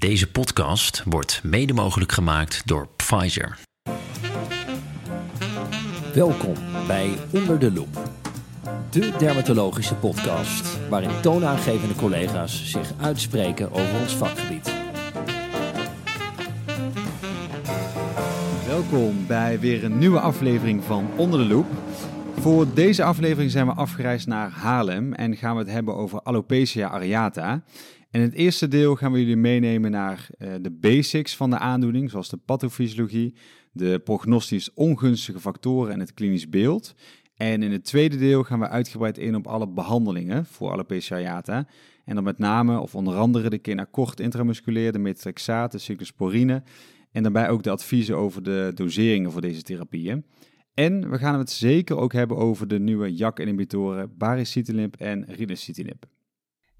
Deze podcast wordt mede mogelijk gemaakt door Pfizer. Welkom bij Onder de Loep, de dermatologische podcast waarin toonaangevende collega's zich uitspreken over ons vakgebied. Welkom bij weer een nieuwe aflevering van Onder de Loep. Voor deze aflevering zijn we afgereisd naar Haarlem en gaan we het hebben over alopecia areata. In het eerste deel gaan we jullie meenemen naar uh, de basics van de aandoening, zoals de pathofysiologie, de prognostisch ongunstige factoren en het klinisch beeld. En in het tweede deel gaan we uitgebreid in op alle behandelingen voor alopecia areata. En dan met name of onder andere de kenacort intramusculair, de methotrexaat, de cyclosporine en daarbij ook de adviezen over de doseringen voor deze therapieën. En we gaan het zeker ook hebben over de nieuwe JAK-inhibitoren baricitinib en rilucitinib.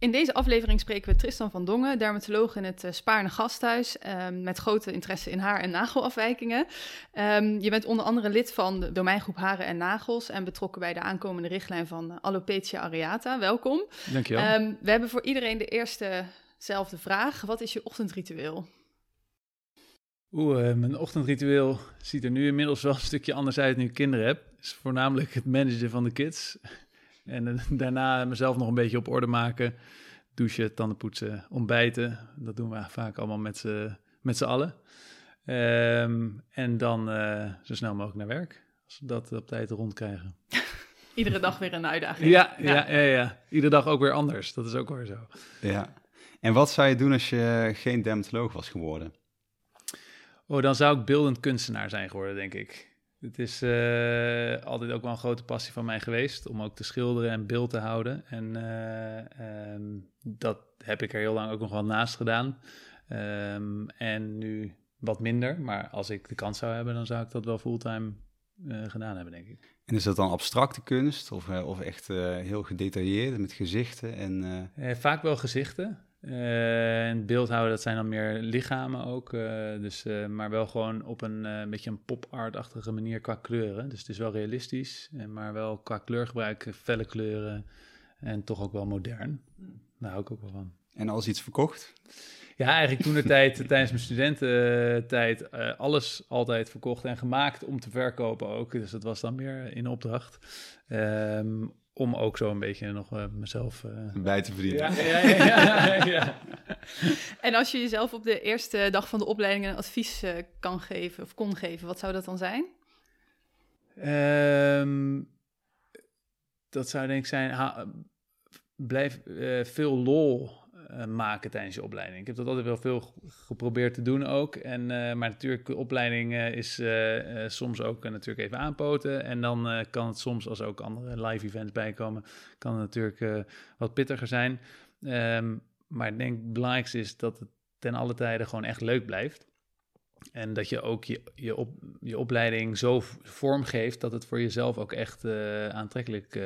In deze aflevering spreken we Tristan van Dongen, dermatoloog in het uh, Spaarne Gasthuis, um, met grote interesse in haar- en nagelafwijkingen. Um, je bent onder andere lid van de domeingroep Haren en Nagels en betrokken bij de aankomende richtlijn van Alopecia areata. Welkom. Dankjewel. Um, we hebben voor iedereen de eerstezelfde vraag. Wat is je ochtendritueel? Oeh, uh, mijn ochtendritueel ziet er nu inmiddels wel een stukje anders uit nu ik kinderen heb. Het is voornamelijk het managen van de kids. En uh, daarna mezelf nog een beetje op orde maken. Douchen, tanden poetsen, ontbijten. Dat doen we vaak allemaal met z'n, met z'n allen. Um, en dan uh, zo snel mogelijk naar werk. Als we dat op tijd rondkrijgen. Iedere dag weer een uitdaging. Ja, ja, ja, ja, ja. Iedere dag ook weer anders. Dat is ook weer zo. Ja. En wat zou je doen als je geen dermatoloog was geworden? Oh, dan zou ik beeldend kunstenaar zijn geworden, denk ik. Het is uh, altijd ook wel een grote passie van mij geweest om ook te schilderen en beeld te houden. En uh, um, dat heb ik er heel lang ook nog wel naast gedaan. Um, en nu wat minder, maar als ik de kans zou hebben, dan zou ik dat wel fulltime uh, gedaan hebben, denk ik. En is dat dan abstracte kunst of, of echt heel gedetailleerd met gezichten? En, vaak wel gezichten. En beeldhouden, dat zijn dan meer lichamen ook. Uh, dus, uh, maar wel gewoon op een beetje een pop-art-achtige manier qua kleuren. Dus het is wel realistisch, maar wel qua kleurgebruik, felle kleuren en toch ook wel modern. Daar hou ik ook wel van. En als iets verkocht? Ja, eigenlijk toen de tijd, tijdens mijn studententijd, alles altijd verkocht en gemaakt om te verkopen ook. Dus dat was dan meer in opdracht. Um, om ook zo een beetje nog uh, mezelf uh... bij te verdienen. Ja, ja, ja, ja, ja. En als je jezelf op de eerste dag van de opleiding een advies uh, kan geven of kon geven, wat zou dat dan zijn? Um, dat zou denk ik zijn, ha, blijf veel lol uh, maken tijdens je opleiding. Ik heb dat altijd wel veel geprobeerd te doen ook. En, uh, maar natuurlijk, opleiding uh, is soms ook natuurlijk even aanpoten. En dan kan het soms, als ook andere live events bijkomen, kan het natuurlijk wat pittiger zijn. Um, maar ik denk het belangrijkste is dat het ten alle tijde gewoon echt leuk blijft. En dat je ook je, je, op, je opleiding zo vormgeeft dat het voor jezelf ook echt uh, aantrekkelijk uh,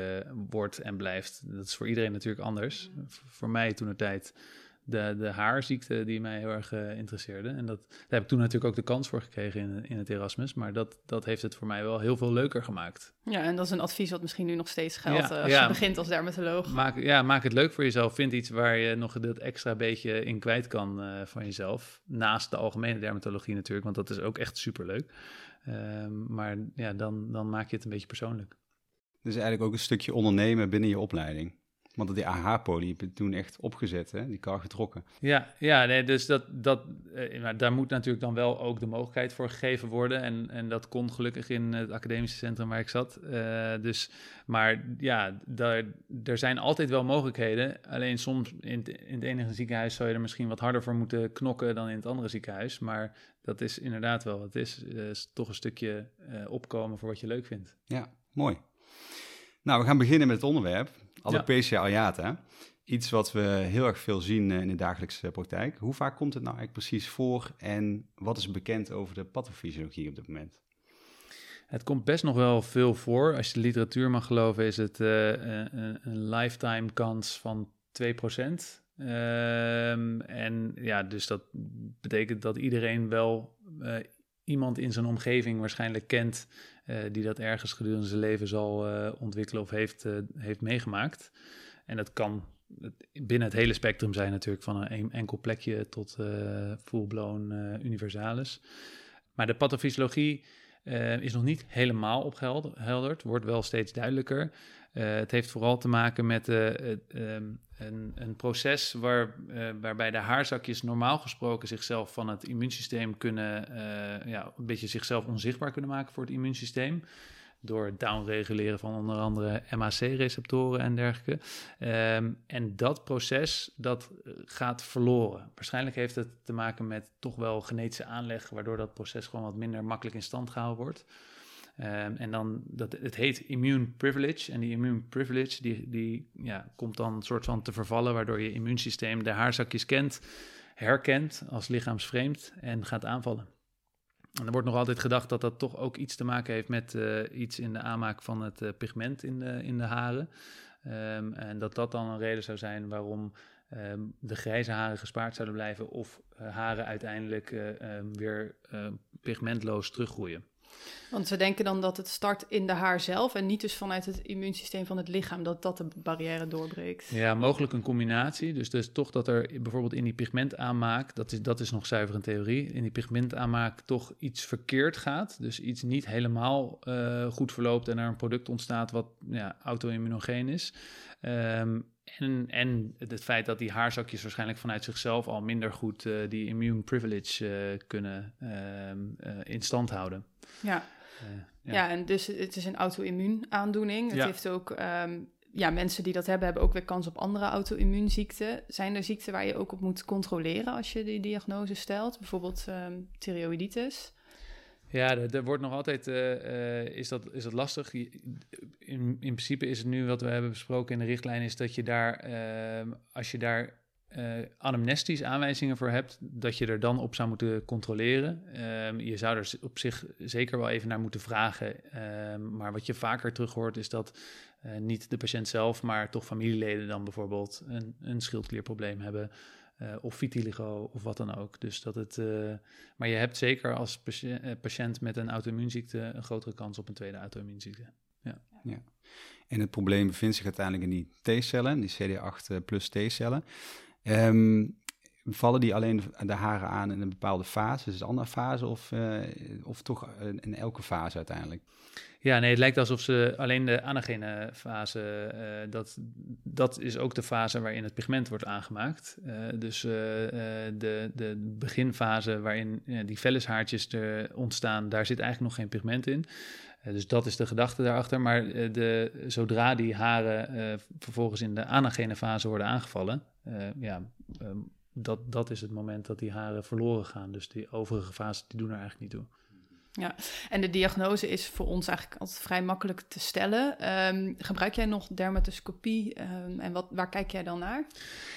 wordt en blijft. Dat is voor iedereen natuurlijk anders. Voor mij toen de tijd de, de haarziekte die mij heel erg uh, interesseerde. En dat, daar heb ik toen natuurlijk ook de kans voor gekregen in, in het Erasmus. Maar dat, dat heeft het voor mij wel heel veel leuker gemaakt. Ja, en dat is een advies wat misschien nu nog steeds geldt ja, als ja, je begint als dermatoloog. Maak, ja, maak het leuk voor jezelf. Vind iets waar je nog dat extra beetje in kwijt kan uh, van jezelf. Naast de algemene dermatologie natuurlijk, want dat is ook echt superleuk. Uh, maar ja, dan, dan maak je het een beetje persoonlijk. Dus eigenlijk ook een stukje ondernemen binnen je opleiding. Want die AH-poli heb je toen echt opgezet, hè? die kar getrokken. Ja, ja nee, dus dat, dat, uh, daar moet natuurlijk dan wel ook de mogelijkheid voor gegeven worden. En, en dat kon gelukkig in het academische centrum waar ik zat. Uh, dus, maar ja, daar, er zijn altijd wel mogelijkheden. Alleen soms in, in het enige ziekenhuis zou je er misschien wat harder voor moeten knokken dan in het andere ziekenhuis. Maar dat is inderdaad wel wat het is. Uh, is toch een stukje opkomen voor wat je leuk vindt. Ja, mooi. Nou, we gaan beginnen met het onderwerp. Alopecia areata. Iets wat we heel erg veel zien in de dagelijkse praktijk. Hoe vaak komt het nou eigenlijk precies voor en wat is bekend over de pathofysiologie op dit moment? Het komt best nog wel veel voor. Als je de literatuur mag geloven, is het uh, een, een, lifetime kans van 2%. Um, en ja, dus dat betekent dat iedereen wel uh, iemand in zijn omgeving waarschijnlijk kent uh, die dat ergens gedurende zijn leven zal uh, ontwikkelen of heeft, uh, heeft meegemaakt. En dat kan binnen het hele spectrum zijn natuurlijk van een enkel plekje tot full-blown universalis. Maar de pathofysiologie is nog niet helemaal opgehelderd, wordt wel steeds duidelijker. Het heeft vooral te maken met ehm, een, een, proces waar, waarbij de haarzakjes normaal gesproken zichzelf van het immuunsysteem kunnen, ja, een beetje zichzelf onzichtbaar kunnen maken voor het immuunsysteem door het downreguleren van onder andere MAC-receptoren en dergelijke. Ehm, en dat proces, dat eh, gaat verloren. Waarschijnlijk heeft het te maken met toch wel genetische aanleg, waardoor dat proces gewoon wat minder makkelijk in stand gehouden wordt. Um, en dan, dat, het heet immune privilege. En die immune privilege, die, die ja, komt dan een soort van te vervallen, waardoor je immuunsysteem de haarzakjes kent, herkent als lichaamsvreemd en gaat aanvallen. En er wordt nog altijd gedacht dat dat toch ook iets te maken heeft met uh, iets in de aanmaak van het uh, pigment in de, in de haren. Um, en dat dat dan een reden zou zijn waarom um, de grijze haren gespaard zouden blijven of uh, haren uiteindelijk weer pigmentloos teruggroeien. Want we denken dan dat het start in de haar zelf en niet dus vanuit het immuunsysteem van het lichaam, dat dat de barrière doorbreekt. Ja, mogelijk een combinatie. Dus, dus toch dat er bijvoorbeeld in die pigmentaanmaak, dat is, dat is nog zuiver een theorie, in die pigmentaanmaak toch iets verkeerd gaat. Dus iets niet helemaal uh, goed verloopt en er een product ontstaat wat ja, auto-immunogeen is. Um, en, en het feit dat die haarzakjes waarschijnlijk vanuit zichzelf al minder goed uh, die immune privilege uh, kunnen uh, in stand houden. Ja. ja. ja. en dus het is een auto-immuun aandoening. Het ja. heeft ook, um, ja, mensen die dat hebben, hebben ook weer kans op andere auto-immuunziekten. Zijn er ziekten waar je ook op moet controleren als je die diagnose stelt? Bijvoorbeeld um, thyreoiditis? Ja, er, wordt nog altijd, uh, uh, is, dat, is dat lastig. In, in principe is het nu wat we hebben besproken in de richtlijn, is dat je daar, uh, als je daar anamnestisch aanwijzingen voor hebt, dat je er dan op zou moeten controleren. Ehm, je zou er op zich zeker wel even naar moeten vragen. Ehm, maar wat je vaker terug hoort, is dat niet de patiënt zelf, maar toch familieleden dan bijvoorbeeld een, een schildklierprobleem hebben. Uh, of vitiligo of wat dan ook. Dus dat het, uh, maar je hebt zeker als patiënt, uh, patiënt met een auto-immuunziekte een grotere kans op een tweede auto-immuunziekte. Ja. ja. En het probleem bevindt zich uiteindelijk in die T-cellen, die CD8 plus T-cellen. Um, vallen die alleen de haren aan in een bepaalde fase? Is het een andere fase of, of toch in elke fase uiteindelijk? Ja, nee, het lijkt alsof ze alleen de anagene fase, uh, dat, dat is ook de fase waarin het pigment wordt aangemaakt. Uh, dus uh, de, de beginfase waarin die vellishaartjes er ontstaan, daar zit eigenlijk nog geen pigment in. dus dat is de gedachte daarachter. Maar de, zodra die haren vervolgens in de anagene fase worden aangevallen, ja, um, dat, dat is het moment dat die haren verloren gaan. Dus die overige fases die doen er eigenlijk niet toe. Ja, en de diagnose is voor ons eigenlijk altijd vrij makkelijk te stellen. Um, gebruik jij nog dermatoscopie um, en wat, waar kijk jij dan naar?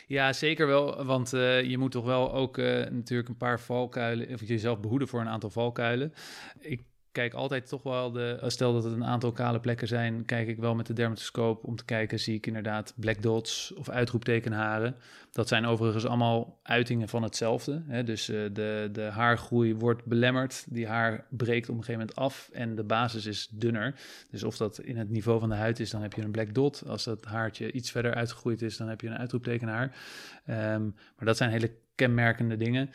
Ja, zeker wel, want uh, je moet toch wel ook uh, natuurlijk een paar valkuilen, of jezelf behoeden voor een aantal valkuilen. Ik kijk altijd toch wel de. Stel dat het een aantal kale plekken zijn, kijk ik wel met de dermatoscoop om te kijken. Zie ik inderdaad black dots of uitroeptekenharen. Dat zijn overigens allemaal uitingen van hetzelfde. Hè? Dus uh, de, de haargroei wordt belemmerd. Die haar breekt op een gegeven moment af en de basis is dunner. Dus of dat in het niveau van de huid is, dan heb je een black dot. Als dat haartje iets verder uitgegroeid is, dan heb je een uitroeptekenhaar. Um, maar dat zijn hele kenmerkende dingen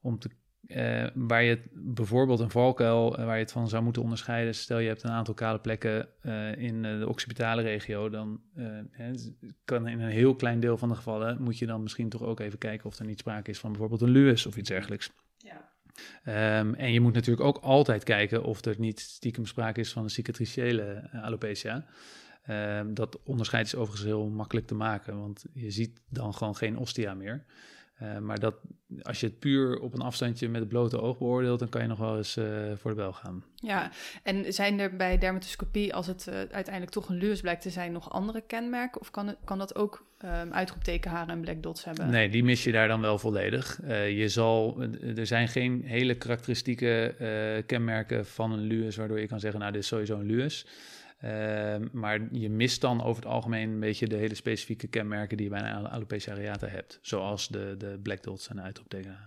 om te uh, waar je bijvoorbeeld een valkuil, uh, waar je het van zou moeten onderscheiden. Stel je hebt een aantal kale plekken uh, in de occipitale regio, dan kan in een heel klein deel van de gevallen moet je dan misschien toch ook even kijken of er niet sprake is van bijvoorbeeld een lues of iets dergelijks. Ja. Um, en je moet natuurlijk ook altijd kijken of er niet stiekem sprake is van een cicatriciële alopecia. Um, dat onderscheid is overigens heel makkelijk te maken, want je ziet dan gewoon geen ostia meer. Uh, maar dat, als je het puur op een afstandje met het blote oog beoordeelt, dan kan je nog wel eens uh, voor de bel gaan. Ja, en zijn er bij dermatoscopie, als het uh, uiteindelijk toch een luus blijkt te zijn, nog andere kenmerken? Of kan, het, kan dat ook um, uitroeptekenharen en black dots hebben? Nee, die mis je daar dan wel volledig. je zal, er zijn geen hele karakteristieke kenmerken van een luus, waardoor je kan zeggen, nou, dit is sowieso een luus. Uh, maar je mist dan over het algemeen een beetje de hele specifieke kenmerken die je bij een alopecia areata hebt. Zoals de, de black dots en de uitroeptekenen.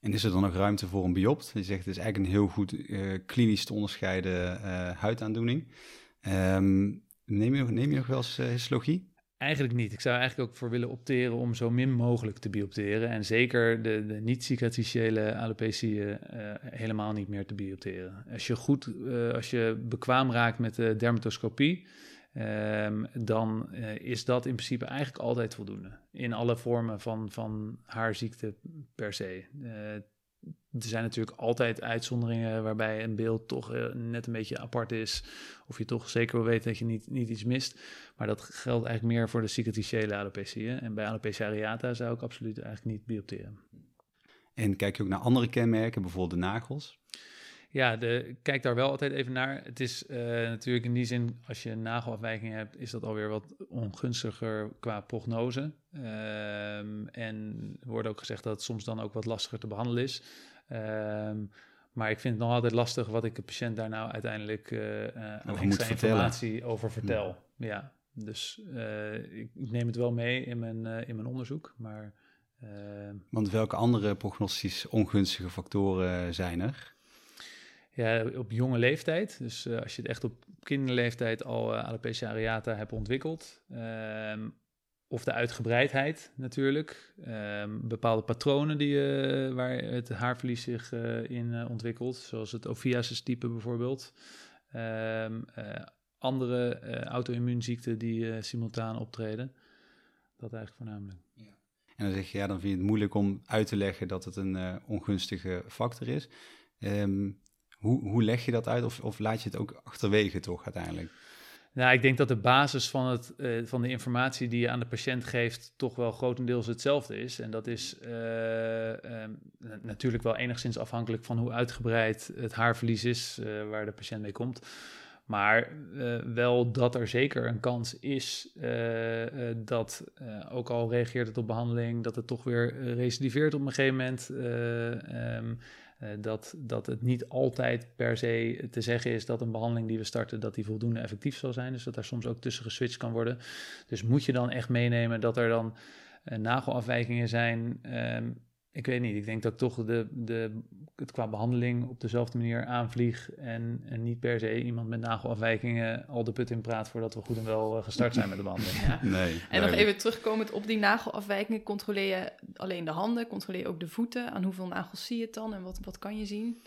En is er dan nog ruimte voor een biopt? Je zegt het is eigenlijk een heel goed uh, klinisch te onderscheiden uh, huidaandoening. Um, neem, je, neem je nog wel eens uh, histologie? Eigenlijk niet. Ik zou eigenlijk ook voor willen opteren om zo min mogelijk te biopteren. En zeker de, de niet-cicatriciële alopecie uh, helemaal niet meer te biopteren. Als je goed, uh, als je bekwaam raakt met de dermatoscopie, um, dan uh, is dat in principe eigenlijk altijd voldoende. In alle vormen van, van haarziekte per se er zijn natuurlijk altijd uitzonderingen waarbij een beeld toch uh, net een beetje apart is. Of je toch zeker wil weten dat je niet, niet iets mist. Maar dat geldt eigenlijk meer voor de cicatriciële alopecia. En bij alopecia areata zou ik absoluut eigenlijk niet biopteren. En kijk je ook naar andere kenmerken, bijvoorbeeld de nagels? Ja, de, kijk daar wel altijd even naar. Het is uh, natuurlijk in die zin, als je een nagelafwijking hebt, is dat alweer wat ongunstiger qua prognose. Um, en er wordt ook gezegd dat het soms dan ook wat lastiger te behandelen is. Um, maar ik vind het nog altijd lastig wat ik de patiënt daar nou uiteindelijk uh, aan extra informatie over vertel. Ja, ja dus uh, ik neem het wel mee in mijn, uh, in mijn onderzoek, maar... Want welke andere prognostisch ongunstige factoren zijn er? Ja, op jonge leeftijd. Dus uh, als je het echt op kinderleeftijd al uh, alopecia areata hebt ontwikkeld. Um, of de uitgebreidheid natuurlijk. Um, bepaalde patronen die, uh, waar het haarverlies zich in ontwikkelt. Zoals het Ophiasis type bijvoorbeeld. Um, andere auto-immuunziekten die simultaan optreden. Dat eigenlijk voornamelijk. Ja. En dan zeg je, ja, dan vind je het moeilijk om uit te leggen dat het een ongunstige factor is. Hoe, hoe leg je dat uit of, of laat je het ook achterwege toch uiteindelijk? Nou, ik denk dat de basis van, het, uh, van de informatie die je aan de patiënt geeft toch wel grotendeels hetzelfde is. En dat is uh, uh, natuurlijk wel enigszins afhankelijk van hoe uitgebreid het haarverlies is waar de patiënt mee komt. Maar wel dat er zeker een kans is dat, ook al reageert het op behandeling, dat het toch weer recidiveert op een gegeven moment. Um, dat, dat het niet altijd per se te zeggen is dat een behandeling die we starten, dat die voldoende effectief zal zijn. Dus dat daar soms ook tussen geswitcht kan worden. Dus moet je dan echt meenemen dat er dan uh, nagelafwijkingen zijn. Um, ik weet niet, ik denk dat ik toch de, de, het qua behandeling op dezelfde manier aanvlieg en, en niet per se iemand met nagelafwijkingen al de put in praat voordat we goed en wel eh, gestart zijn met de behandeling. Ja. Nee, en nog even terugkomend op die nagelafwijkingen, controleer je alleen de handen, controleer je ook de voeten? Aan hoeveel nagels zie je het dan en wat, wat kan je zien?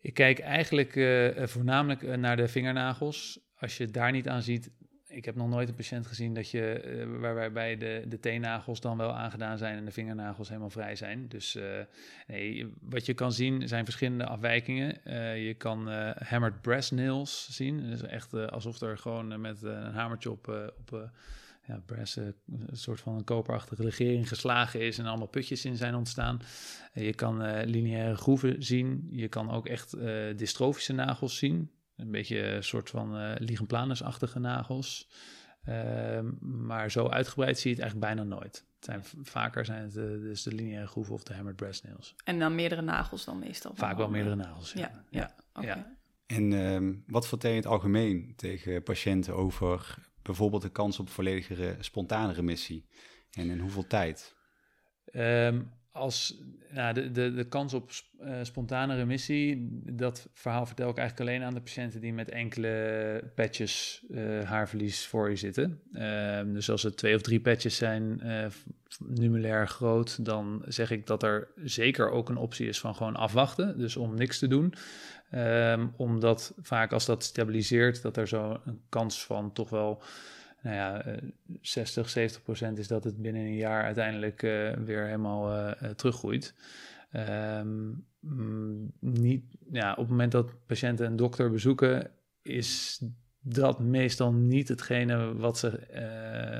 Ik kijk eigenlijk uh, voornamelijk uh, naar de vingernagels. Als je het daar niet aan ziet, ik heb nog nooit een patiënt gezien dat je, uh, waarbij de, de teennagels dan wel aangedaan zijn en de vingernagels helemaal vrij zijn. Dus uh, nee, wat je kan zien zijn verschillende afwijkingen. Uh, je kan hammered breast nails zien. Dus echt alsof er gewoon met een hamertje op, op ja, brass, een soort van een koperachtige legering geslagen is en allemaal putjes in zijn ontstaan. je kan lineaire groeven zien. Je kan ook echt dystrofische nagels zien. Een beetje een soort van uh, ligenplanusachtige nagels. Uh, maar zo uitgebreid zie je het eigenlijk bijna nooit. Het zijn, vaker zijn het de, dus de lineaire groeven of de hammered breast nails. En dan meerdere nagels dan meestal? Vaak wel meerdere nagels, ja. Ja, ja. Okay. ja. En um, wat vertel je in het algemeen tegen patiënten over bijvoorbeeld de kans op volledige spontane remissie? En in hoeveel tijd? Um, als nou, de, de, de kans op uh, spontane remissie, dat verhaal vertel ik eigenlijk alleen aan de patiënten die met enkele patches uh, haarverlies voor je zitten. Uh, dus als het twee of drie patches zijn, uh, numerair groot, dan zeg ik dat er zeker ook een optie is van gewoon afwachten. Dus om niks te doen. Ehm, omdat vaak als dat stabiliseert, dat er zo een kans van toch wel nou ja, 60, eh, 70 procent is dat het binnen een jaar uiteindelijk uh, weer helemaal uh, teruggroeit. Um, niet, ja, op het moment dat patiënten een dokter bezoeken, is dat meestal niet hetgene wat ze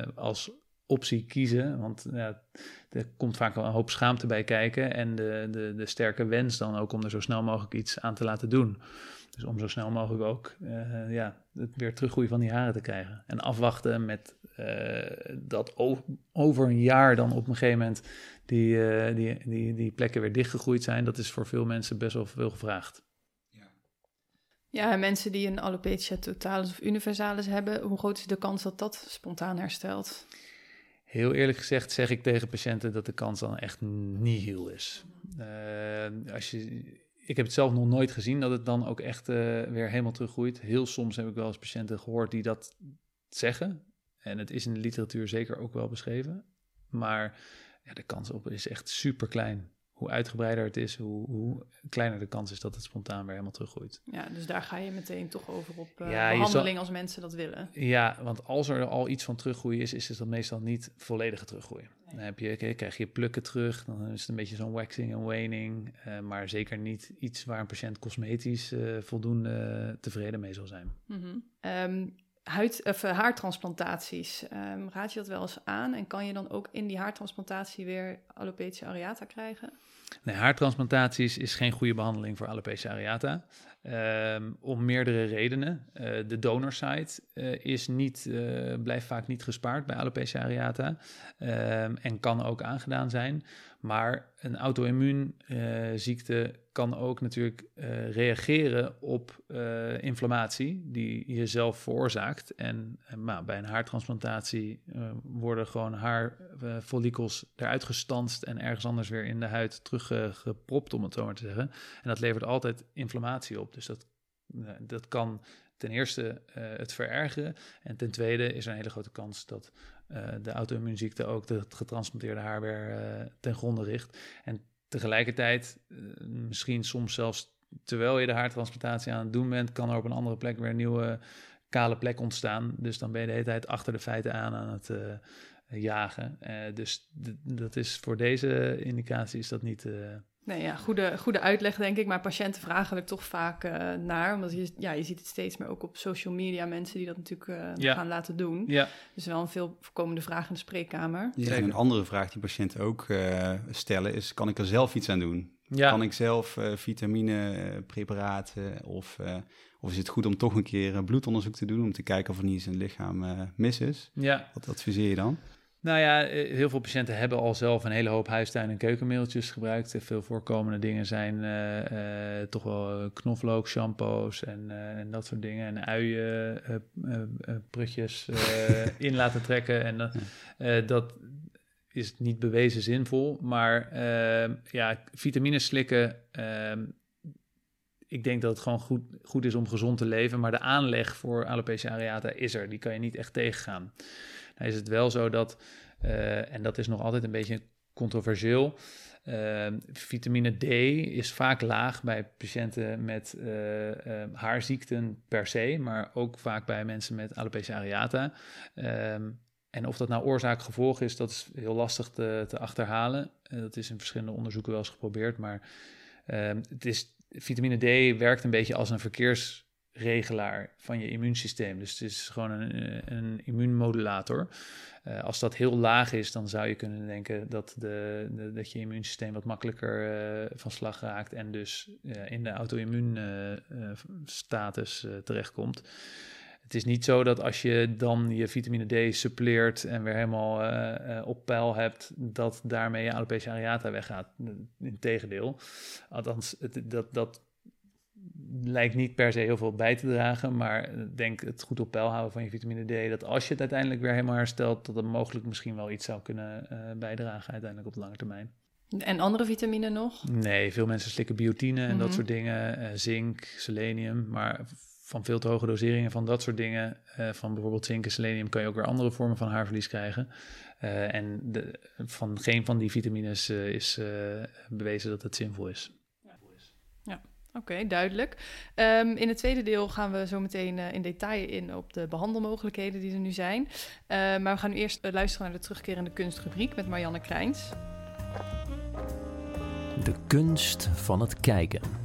uh, als optie kiezen. Want ja, er komt vaak wel een hoop schaamte bij kijken. En de, de, de sterke wens dan ook om er zo snel mogelijk iets aan te laten doen. Dus om zo snel mogelijk ook uh, ja, het weer teruggroeien van die haren te krijgen. En afwachten met uh, dat over een jaar dan op een gegeven moment die, uh, die, die, die plekken weer dichtgegroeid zijn. Dat is voor veel mensen best wel veel gevraagd. Ja, ja mensen die een alopecia totalis of universalis hebben, hoe groot is de kans dat dat spontaan herstelt? Heel eerlijk gezegd zeg ik tegen patiënten dat de kans dan echt niet heel is. als je ik heb het zelf nog nooit gezien dat het dan ook echt uh, weer helemaal teruggroeit. Heel soms heb ik wel eens patiënten gehoord die dat zeggen. En het is in de literatuur zeker ook wel beschreven. Maar ja, de kans op is echt super klein. Hoe uitgebreider het is, hoe, hoe kleiner de kans is dat het spontaan weer helemaal teruggroeit. Ja, dus daar ga je meteen toch over op uh, Ja, behandeling als mensen dat willen. Ja, want als er al iets van teruggroei is, is het dan meestal niet volledige teruggroei. Dan heb je, krijg je plukken terug, dan is het een beetje zo'n waxing en waning. eh, maar zeker niet iets waar een patiënt cosmetisch eh, voldoende tevreden mee zal zijn. Mhm. Ehm, huid, of, eh, haartransplantaties, Ehm, raad je dat wel eens aan? En kan je dan ook in die haartransplantatie weer alopecia areata krijgen? Nee, haartransplantaties is geen goede behandeling voor alopecia areata. Ehm, om meerdere redenen. Eh, de donorsite eh, is niet, eh, blijft vaak niet gespaard bij alopecia areata ehm, en kan ook aangedaan zijn. Maar een auto-immuunziekte kan ook natuurlijk eh, reageren op eh, inflammatie die je zelf veroorzaakt. En eh, maar bij een haartransplantatie worden gewoon haarfollikels eruit gestanst en ergens anders weer in de huid teruggepropt, om het zo maar te zeggen. En dat levert altijd inflammatie op. Dus dat, dat kan ten eerste het verergeren. En ten tweede is er een hele grote kans dat de auto-immuunziekte ook het getransplanteerde haar weer ten gronde richt. En tegelijkertijd, eh, misschien soms zelfs terwijl je de haartransplantatie aan het doen bent, kan er op een andere plek weer een nieuwe kale plek ontstaan. Dus dan ben je de hele tijd achter de feiten aan aan het eh, jagen. Eh, dus dat is voor deze indicatie is dat niet. Nee, ja, goede, goede uitleg denk ik. Maar patiënten vragen er toch vaak eh, naar. Omdat je, ja, je ziet het steeds meer ook op social media. Mensen die dat natuurlijk eh, Ja. gaan laten doen. ja, Dus wel een veel voorkomende vraag in de spreekkamer. Ja, en een andere vraag die patiënten ook eh, stellen is, kan ik er zelf iets aan doen? ja. Kan ik zelf eh vitaminepreparaten of, eh, of is het goed om toch een keer een bloedonderzoek te doen om te kijken of er niet eens een lichaam eh, mis is? ja. Wat adviseer je dan? Nou ja, eh, heel veel patiënten hebben al zelf een hele hoop huistuin- en keukenmiddeltjes gebruikt. Eh, Veel voorkomende dingen zijn eh, toch wel knoflook, shampoos en, en dat soort dingen. En uien, prutjes in laten trekken. En dat- dat is niet bewezen zinvol. Maar eh, ja, vitamines slikken... ehm, ik denk dat het gewoon goed, goed is om gezond te leven. Maar de aanleg voor alopecia areata is er. Die kan je niet echt tegengaan. Nou is het wel zo dat, eh, en dat is nog altijd een beetje controversieel, eh, vitamine D is vaak laag bij patiënten met eh, haarziekten per se, maar ook vaak bij mensen met alopecia areata. Ehm, en of dat nou oorzaak-gevolg is, dat is heel lastig te, te achterhalen. Dat is in verschillende onderzoeken wel eens geprobeerd, maar ehm, het is, vitamine D werkt een beetje als een verkeersregelaar van je immuunsysteem. Dus het is gewoon een, eh, een immuunmodulator. Eh, als dat heel laag is, dan zou je kunnen denken dat, de, dat je immuunsysteem wat makkelijker eh, van slag raakt en dus in de auto-immuunstatus terechtkomt. Het is niet zo dat als je dan je vitamine D suppleert en weer helemaal op peil hebt, dat daarmee je alopecia areata weggaat. Integendeel. Althans, het, dat, dat lijkt niet per se heel veel bij te dragen, maar denk het goed op peil houden van je vitamine D, dat als je het uiteindelijk weer helemaal herstelt, dat het mogelijk misschien wel iets zou kunnen eh, bijdragen uiteindelijk op de lange termijn. En andere vitamine nog? Nee, veel mensen slikken biotine en dat Mhm. soort dingen, eh, zink, selenium, maar van veel te hoge doseringen van dat soort dingen, eh, van bijvoorbeeld zink en selenium, kan je ook weer andere vormen van haarverlies krijgen. En de, van geen van die vitamines is bewezen dat het zinvol is. Oké, duidelijk. Ehm, in het tweede deel gaan we zo meteen eh, in detail in op de behandelmogelijkheden die er nu zijn. Eh, maar we gaan nu eerst eh, luisteren naar de terugkerende kunstrubriek met Marianne Krijns. De kunst van het kijken.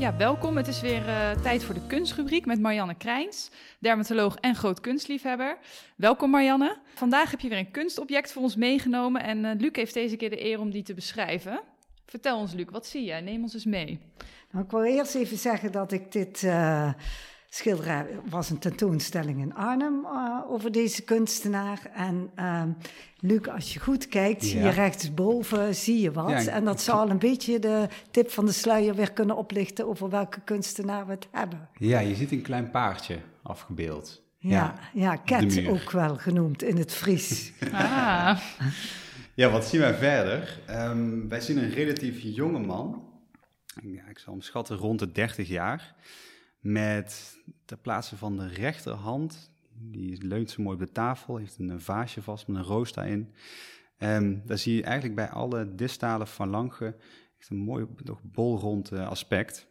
Ja, welkom. Het is weer eh, tijd voor de kunstrubriek met Marianne Krijns, dermatoloog en groot kunstliefhebber. Welkom Marianne. Vandaag heb je weer een kunstobject voor ons meegenomen en eh, Luc heeft deze keer de eer om die te beschrijven. Vertel ons Luc, wat zie jij? Neem ons eens mee. Nou, ik wil eerst even zeggen dat ik dit eh schilderij was een tentoonstelling in Arnhem eh, over deze kunstenaar. En ehm, Luc, als je goed kijkt, zie je rechtsboven zie je wat. Ja, en dat zal een beetje de tip van de sluier weer kunnen oplichten over welke kunstenaar we het hebben. Ja, je ziet een klein paardje afgebeeld. Ja, ja, muur. ook wel genoemd in het Fries. Ah, Ja, wat zien wij verder? Ehm, wij zien een relatief jonge man. ja, ik zal hem schatten, rond de 30 jaar. Met ter plaatse van de rechterhand, die leunt zo mooi op de tafel, heeft een vaasje vast met een roos daarin. Um, daar zie je eigenlijk bij alle distale phalangen echt een mooi, nog bolrond uh, aspect.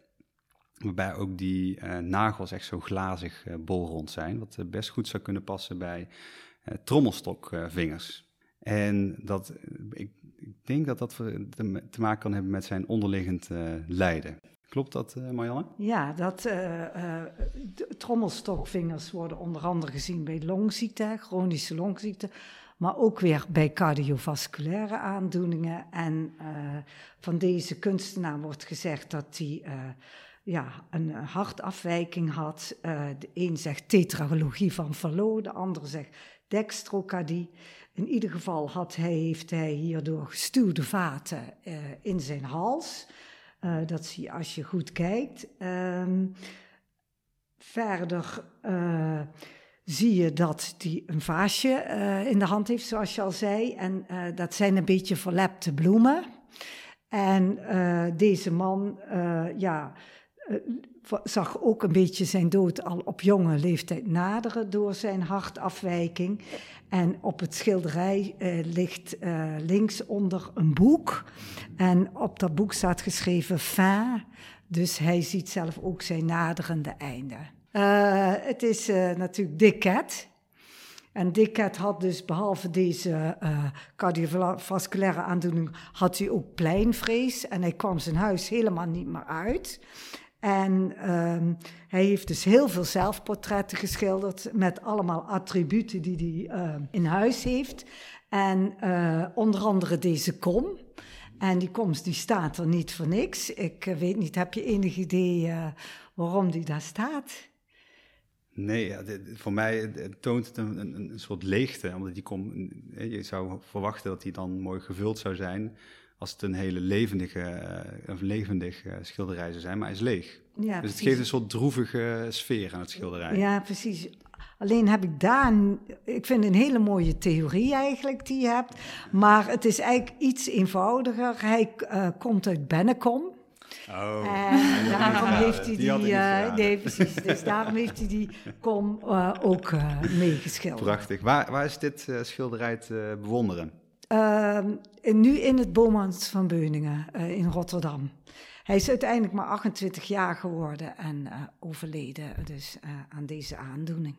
Waarbij ook die uh, nagels echt zo glazig uh, bolrond zijn. Wat best goed zou kunnen passen bij trommelstokvingers. en dat, ik, ik, denk dat dat te, maken kan hebben met zijn onderliggend lijden. Klopt dat, Marianne? Ja, dat trommelstokvingers worden onder andere gezien bij longziekte, chronische longziekte maar ook weer bij cardiovasculaire aandoeningen. En van deze kunstenaar wordt gezegd dat hij ja, een hartafwijking had. De een zegt tetralogie van Fallot, de ander zegt dextrocardie. In ieder geval had hij, heeft hij hierdoor gestuwde vaten in zijn hals. Dat zie je als je goed kijkt. Ehm, verder zie je dat hij een vaasje uh, in de hand heeft, zoals je al zei. En dat zijn een beetje verlepte bloemen. En deze man, ja, zag ook een beetje zijn dood al op jonge leeftijd naderen door zijn hartafwijking. En op het schilderij ligt linksonder een boek. En op dat boek staat geschreven fin. Dus hij ziet zelf ook zijn naderende einde. Uh, het is uh, natuurlijk Dick Cat. En Dick Cat had dus behalve deze uh, cardiovasculaire aandoening, had hij ook pleinvrees. En hij kwam zijn huis helemaal niet meer uit. En um, hij heeft dus heel veel zelfportretten geschilderd met allemaal attributen die hij in huis heeft. En onder andere deze kom. En die komst die staat er niet voor niks. Ik weet niet, heb je enig idee waarom die daar staat? Nee, voor mij toont het een, een, een, soort leegte. Omdat die kom, je zou verwachten dat die dan mooi gevuld zou zijn. Als het een hele levendige, eh, levendig eh, schilderij zou zijn, maar hij is leeg. Ja, dus het geeft een soort droevige sfeer aan het schilderij. Ja, precies. Alleen heb ik daar, ik vind een hele mooie theorie eigenlijk die je hebt. Maar het is eigenlijk iets eenvoudiger. Hij uh, komt uit Bennekom. Oh, en daarom heeft hij die, die uh, nee, precies, dus daarom heeft hij die kom uh, ook meegeschilderd. Prachtig. Waar, waar is dit schilderij te bewonderen? Ehm, nu in het Bomans van Beuningen in Rotterdam. Hij is uiteindelijk maar 28 jaar geworden en overleden dus aan deze aandoening.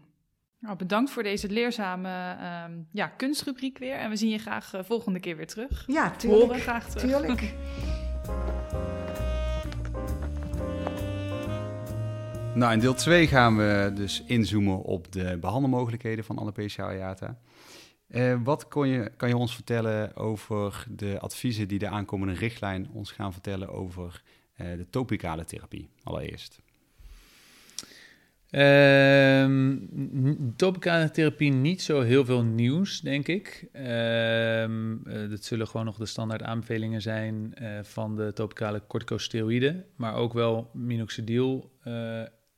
Nou, bedankt voor deze leerzame um, ja, kunstrubriek weer. En we zien je graag volgende keer weer terug. Ja, tuurlijk. Horen graag terug. Tuurlijk. Nou, in deel 2 gaan we dus inzoomen op de behandelmogelijkheden van alopecia areata. Uh, wat kon je, kan je ons vertellen over de adviezen die de aankomende richtlijn ons gaan vertellen over uh, de topicale therapie allereerst? Uh, topicale therapie niet zo heel veel nieuws, denk ik. Uh, dat zullen gewoon nog de standaard aanbevelingen zijn van de topicale corticosteroïden, maar ook wel minoxidil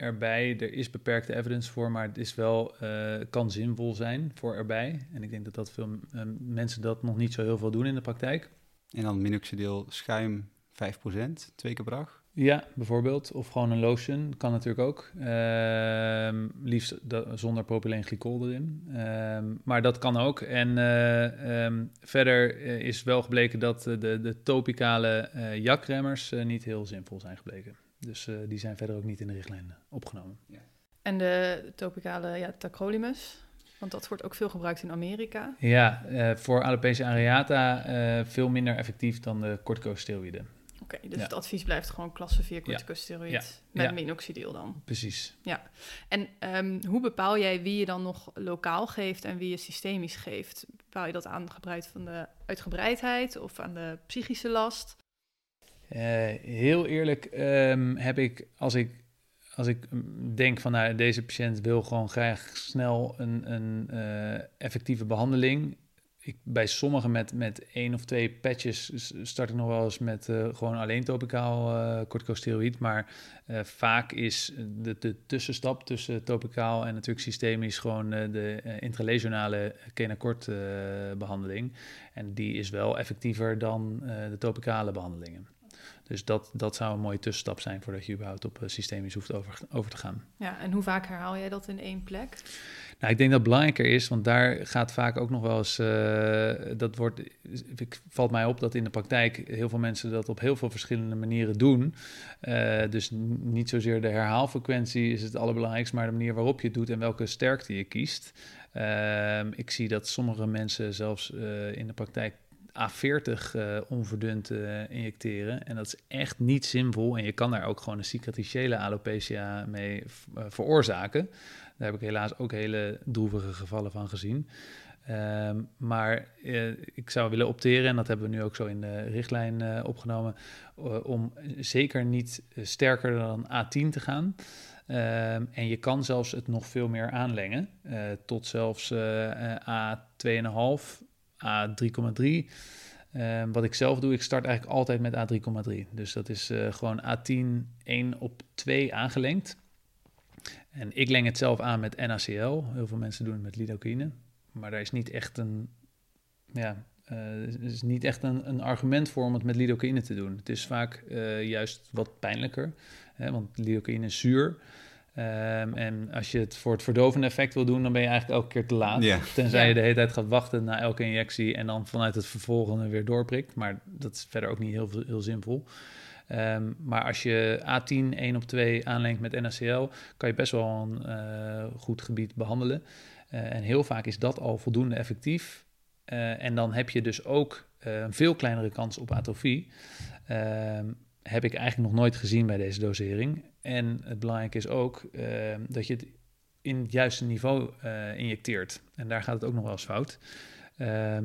erbij. Er is beperkte evidence voor, maar het is wel, uh, kan zinvol zijn voor erbij. En ik denk dat, dat veel uh, mensen dat nog niet zo heel veel doen in de praktijk. En dan minoxidil schuim 5%, twee keer per dag? Ja, bijvoorbeeld. Of gewoon een lotion, kan natuurlijk ook. Uh, liefst zonder propyleenglycol erin. Ehm, maar dat kan ook. En eh, ehm, verder is wel gebleken dat de, de topicale jakremmers niet heel zinvol zijn gebleken. Dus uh, die zijn verder ook niet in de richtlijn opgenomen. Ja. En de topicale ja, tacrolimus? Want dat wordt ook veel gebruikt in Amerika. Ja, uh, voor alopecia areata uh, veel minder effectief dan de corticosteroïden. Oké, okay, dus ja. het advies blijft gewoon klasse 4 corticosteroïd ja. met minoxidil dan? Precies. Ja, en um, hoe bepaal jij wie je dan nog lokaal geeft en wie je systemisch geeft? Bepaal je dat aan gebruik van de uitgebreidheid of aan de psychische last? Uh, heel eerlijk um, heb ik, als ik, als ik denk van nou, deze patiënt wil gewoon graag snel een, een uh, effectieve behandeling. Ik, bij sommigen met, met één of twee patches start ik nog wel eens met uh, gewoon alleen topicaal uh, corticosteroïd. Maar vaak is de, de tussenstap tussen topicaal en natuurlijk systemisch gewoon de intralesionale kenakort behandeling. En die is wel effectiever dan de topicale behandelingen. Dus dat, dat zou een mooie tussenstap zijn voordat je überhaupt op systemisch hoeft over, over te gaan. Ja, en hoe vaak herhaal jij dat in één plek? Nou, ik denk dat het belangrijker is, want daar gaat vaak ook nog wel eens, dat wordt, ik, valt mij op dat in de praktijk heel veel mensen dat op heel veel verschillende manieren doen. dus niet zozeer de herhaalfrequentie is het allerbelangrijkste, maar de manier waarop je het doet en welke sterkte je kiest. Ehm, ik zie dat sommige mensen zelfs in de praktijk A40 uh, eh, onverdund uh, injecteren. En dat is echt niet zinvol. En je kan daar ook gewoon een cicatriciële alopecia mee uh, veroorzaken. Daar heb ik helaas ook hele droevige gevallen van gezien. Um, maar ik zou willen opteren, en dat hebben we nu ook zo in de richtlijn opgenomen, om zeker niet sterker dan A10 te gaan. Um, en je kan zelfs het nog veel meer aanlengen, tot zelfs A2,5 A3,3. Ehm, wat ik zelf doe, ik start eigenlijk altijd met A3,3. Dus dat is uh, gewoon A10 1 op 2 aangelengd. En ik leng het zelf aan met NaCl. Heel veel mensen doen het met lidocaïne. Maar daar is niet echt een, ja, uh, is niet echt een, een, argument voor om het met lidocaïne te doen. Het is vaak uh, juist wat pijnlijker, hè, want lidocaïne is zuur. Um, en als je het voor het verdovende effect wil doen, dan ben je eigenlijk elke keer te laat. Ja. Tenzij je de hele tijd gaat wachten na elke injectie en dan vanuit het vervolgende weer doorprikt. Maar dat is verder ook niet heel, heel zinvol. Um, maar als je A10 1 op 2 aanlengt met NaCl, kan je best wel een uh, goed gebied behandelen. Uh, en heel vaak is dat al voldoende effectief. Uh, en dan heb je dus ook een veel kleinere kans op atrofie. Heb ik eigenlijk nog nooit gezien bij deze dosering. En het belangrijke is ook uh, dat je het in het juiste niveau uh, injecteert. En daar gaat het ook nog wel eens fout. Uh,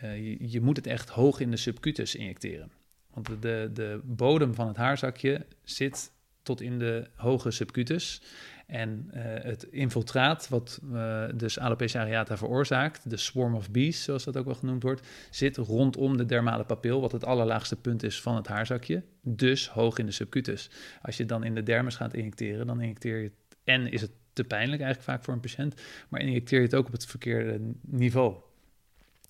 je, je, moet het echt hoog in de subcutus injecteren. Want de, de, de bodem van het haarzakje zit tot in de hoge subcutus. En uh, het infiltraat, wat uh, dus alopecia areata veroorzaakt, de swarm of bees, zoals dat ook wel genoemd wordt, zit rondom de dermale papil, wat het allerlaagste punt is van het haarzakje, dus hoog in de subcutus. Als je dan in de dermis gaat injecteren, dan injecteer je het, en is het te pijnlijk eigenlijk vaak voor een patiënt, maar injecteer je het ook op het verkeerde niveau.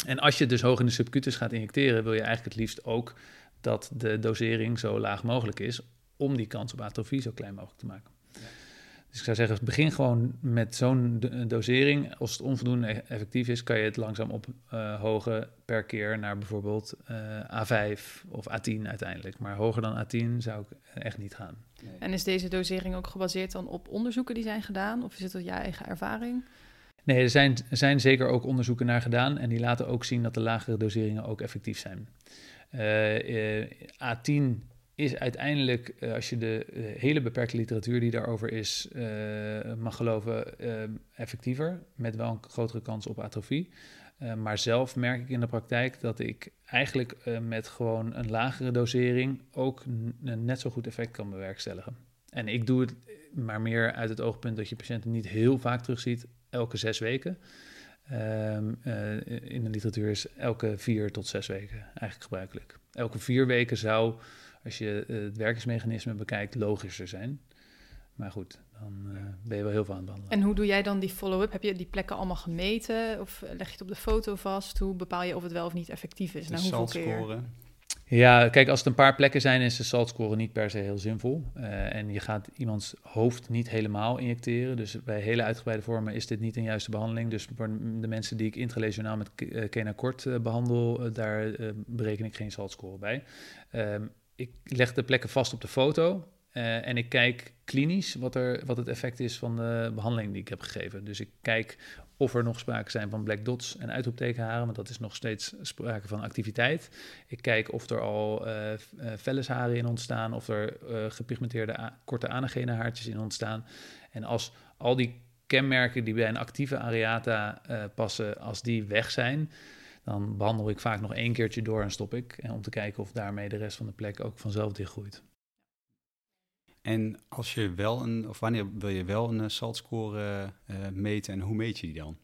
En als je dus hoog in de subcutus gaat injecteren, wil je eigenlijk het liefst ook dat de dosering zo laag mogelijk is, om die kans op atrofie zo klein mogelijk te maken. Dus ik zou zeggen, begin gewoon met zo'n dosering. Als het onvoldoende e-, effectief is, kan je het langzaam ophogen uh, per keer naar bijvoorbeeld uh, A5 of A10 uiteindelijk. Maar hoger dan A10 zou ik echt niet gaan. Nee. En is deze dosering ook gebaseerd dan op onderzoeken die zijn gedaan? Of is het je eigen ervaring? Nee, er zijn, er zijn zeker ook onderzoeken naar gedaan. En die laten ook zien dat de lagere doseringen ook effectief zijn. Uh, A10 is uiteindelijk, uh, als je de hele beperkte literatuur die daarover is, uh, mag geloven, effectiever. Met wel een grotere kans op atrofie. maar zelf merk ik in de praktijk dat ik eigenlijk met gewoon een lagere dosering ook een net zo goed effect kan bewerkstelligen. En ik doe het maar meer uit het oogpunt dat je patiënten niet heel vaak terugziet, elke zes weken. Um, in de literatuur is elke vier tot zes weken eigenlijk gebruikelijk. Elke vier weken zou als je uh, het werkingsmechanisme bekijkt, logischer zijn. Maar goed, dan uh, ben je wel heel veel aan het behandelen. En hoe doe jij dan die follow-up? Heb je die plekken allemaal gemeten? Of leg je het op de foto vast? Hoe bepaal je of het wel of niet effectief is? De Na hoeveel keer? Ja, kijk, als het een paar plekken zijn, is de saltscore niet per se heel zinvol. Uh, en je gaat iemands hoofd niet helemaal injecteren. Dus bij hele uitgebreide vormen is dit niet een juiste behandeling. Dus voor de mensen die ik intralesionaal met Kenacort uh, behandel, daar bereken ik geen saltscore bij. Um, ik leg de plekken vast op de foto uh, en ik kijk klinisch wat, er, wat het effect is van de behandeling die ik heb gegeven. Dus ik kijk of er nog sprake zijn van black dots en uitroeptekenharen, want dat is nog steeds sprake van activiteit. Ik kijk of er al uh, in ontstaan, of er gepigmenteerde korte anagene haartjes in ontstaan. En als al die kenmerken die bij een actieve areata passen, als die weg zijn, dan behandel ik vaak nog één keertje door en stop ik. En om te kijken of daarmee de rest van de plek ook vanzelf dichtgroeit. En als je wel een, of wanneer wil je wel een uh, saltscore uh, meten en hoe meet je die dan?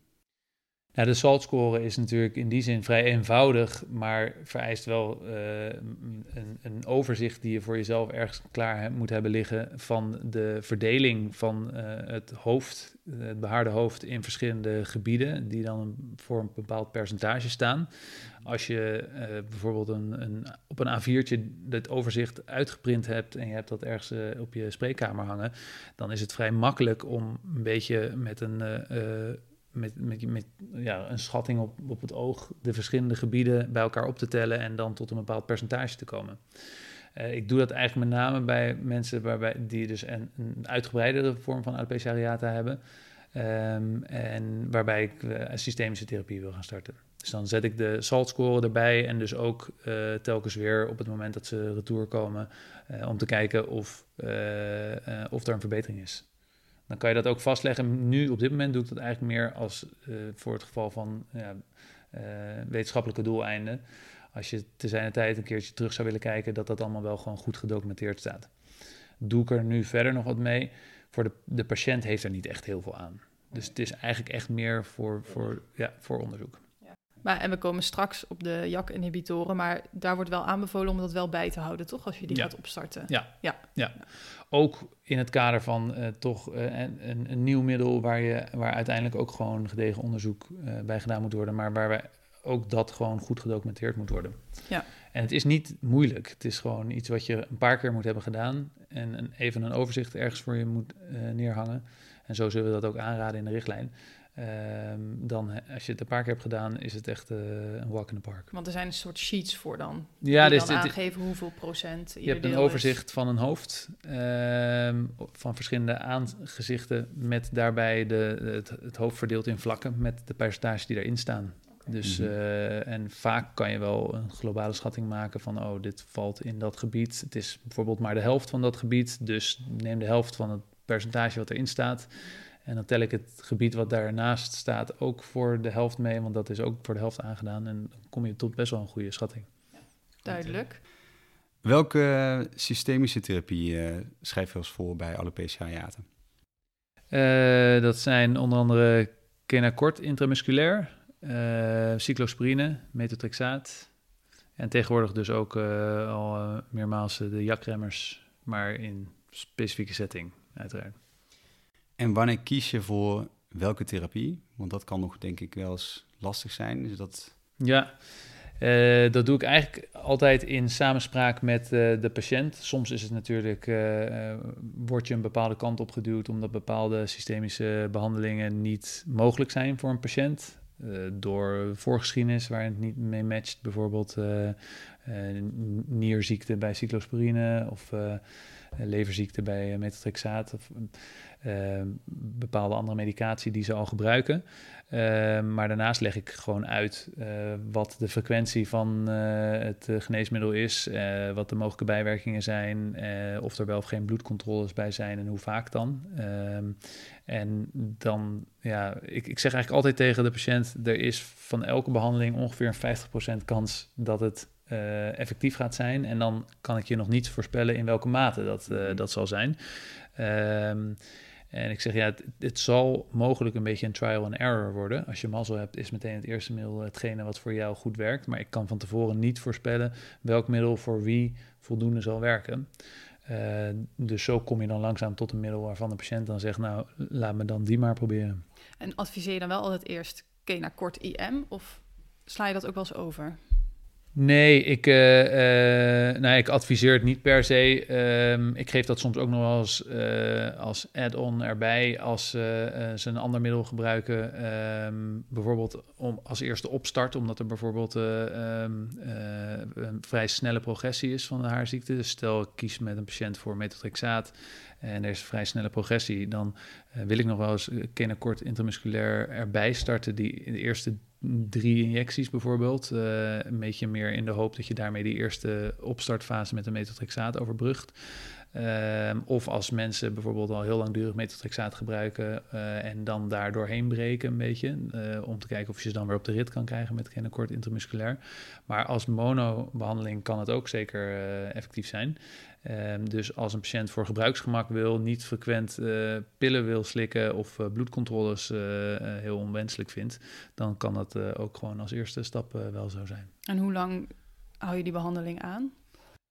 De SALT-score is natuurlijk in die zin vrij eenvoudig, maar vereist wel uh, een, een, overzicht die je voor jezelf ergens klaar moet hebben liggen van de verdeling van uh, het hoofd, het behaarde hoofd in verschillende gebieden, die dan voor een bepaald percentage staan. Als je bijvoorbeeld een, een, op een A4'tje het overzicht uitgeprint hebt en je hebt dat ergens op je spreekkamer hangen, dan is het vrij makkelijk om een beetje met een met, met, ja, een schatting op, op het oog de verschillende gebieden bij elkaar op te tellen en dan tot een bepaald percentage te komen. Uh, ik doe dat eigenlijk met name bij mensen waarbij, die dus een, een uitgebreidere vorm van alopecia areata hebben. Um, en waarbij ik uh, systemische therapie wil gaan starten. Dus dan zet ik de SALT-score erbij en dus ook uh, telkens weer op het moment dat ze retour komen om te kijken of, of er een verbetering is. Dan kan je dat ook vastleggen. Nu, op dit moment, doe ik dat eigenlijk meer als uh, voor het geval van ja, uh, wetenschappelijke doeleinden. Als je te zijn tijd een keertje terug zou willen kijken, dat dat allemaal wel gewoon goed gedocumenteerd staat. Doe ik er nu verder nog wat mee? Voor de, de patiënt heeft er niet echt heel veel aan. Dus het is eigenlijk echt meer voor, voor, ja, voor onderzoek. Maar, en we komen straks op de JAK-inhibitoren, maar daar wordt wel aanbevolen om dat wel bij te houden, toch? Als je die gaat opstarten. Ja, ja. ja. Ook in het kader van uh, toch uh, een, een, nieuw middel waar, je, waar uiteindelijk ook gewoon gedegen onderzoek uh, bij gedaan moet worden, maar waar we ook dat gewoon goed gedocumenteerd moet worden. Ja. En het is niet moeilijk. Het is gewoon iets wat je een paar keer moet hebben gedaan en een, even een overzicht ergens voor je moet neerhangen. En zo zullen we dat ook aanraden in de richtlijn. Um, dan, als je het een paar keer hebt gedaan, is het echt uh, een walk in the park. Want er zijn een soort sheets voor dan. Ja, die dus dan aangeven hoeveel procent Je hebt een overzicht is. van een hoofd um, van verschillende aangezichten met daarbij de, het, het, hoofd verdeeld in vlakken met de percentages die erin staan. Dus, mm -hmm. uh, en vaak kan je wel een globale schatting maken van, oh, dit valt in dat gebied. Het is bijvoorbeeld maar de helft van dat gebied, dus neem de helft van het percentage wat erin staat. En dan tel ik het gebied wat daarnaast staat ook voor de helft mee, want dat is ook voor de helft aangedaan. En dan kom je tot best wel een goede schatting. Duidelijk. Welke systemische therapie uh, schrijf je als voor bij alopecia areata? Uh, dat zijn onder andere kenacort intramusculair, uh, cyclosporine, metotrexaat. En tegenwoordig dus ook al meermaals de jakremmers, maar in specifieke setting uiteraard. En wanneer kies je voor welke therapie? Want dat kan nog, denk ik, wel eens lastig zijn. Is dat... Ja, uh, dat doe ik eigenlijk altijd in samenspraak met uh, de patiënt. Soms is het natuurlijk, uh, word je een bepaalde kant op geduwd omdat bepaalde systemische behandelingen niet mogelijk zijn voor een patiënt. door voorgeschiedenis waar het niet mee matcht, bijvoorbeeld nierziekte bij cyclosporine of leverziekte bij metotrexaat. Of, Ehm, bepaalde andere medicatie die ze al gebruiken. Ehm, maar daarnaast leg ik gewoon uit uh, wat de frequentie van uh, het uh, geneesmiddel is, wat de mogelijke bijwerkingen zijn, of er wel of geen bloedcontroles bij zijn en hoe vaak dan. Um, en dan, ja, ik, ik zeg eigenlijk altijd tegen de patiënt, er is van elke behandeling ongeveer een 50% kans dat het effectief gaat zijn. En dan kan ik je nog niet voorspellen in welke mate dat, dat zal zijn. Um, en ik zeg, ja, het, zal mogelijk een beetje een trial and error worden. Als je mazzel hebt, is meteen het eerste middel hetgene wat voor jou goed werkt. Maar ik kan van tevoren niet voorspellen welk middel voor wie voldoende zal werken. Uh, dus zo kom je dan langzaam tot een middel waarvan de patiënt dan zegt, nou, laat me dan die maar proberen. En adviseer je dan wel altijd eerst, oké, naar kort IM of sla je dat ook wel eens over? Nee, ik, uh, ik adviseer het niet per se. Um, ik geef dat soms ook nog wel uh, als add-on erbij als ze een ander middel gebruiken. Um, bijvoorbeeld om, als eerste opstart, omdat er bijvoorbeeld um, een vrij snelle progressie is van de haarziekte. Dus stel ik kies met een patiënt voor metotrexaat en er is vrij snelle progressie, dan wil ik nog wel eens kenakort intramusculair erbij starten die in de eerste drie injecties bijvoorbeeld. Uh, een beetje meer in de hoop dat je daarmee die eerste opstartfase met de metotrexaat overbrugt. Ehm, of als mensen bijvoorbeeld al heel langdurig metotrexaat gebruiken uh, en dan daar doorheen breken een beetje, uh, om te kijken of je ze dan weer op de rit kan krijgen met genokort intramusculair. Maar als monobehandeling kan het ook zeker effectief zijn. Ehm, dus als een patiënt voor gebruiksgemak wil, niet frequent pillen wil slikken of bloedcontroles heel onwenselijk vindt, dan kan dat ook gewoon als eerste stap wel zo zijn. En hoe lang hou je die behandeling aan?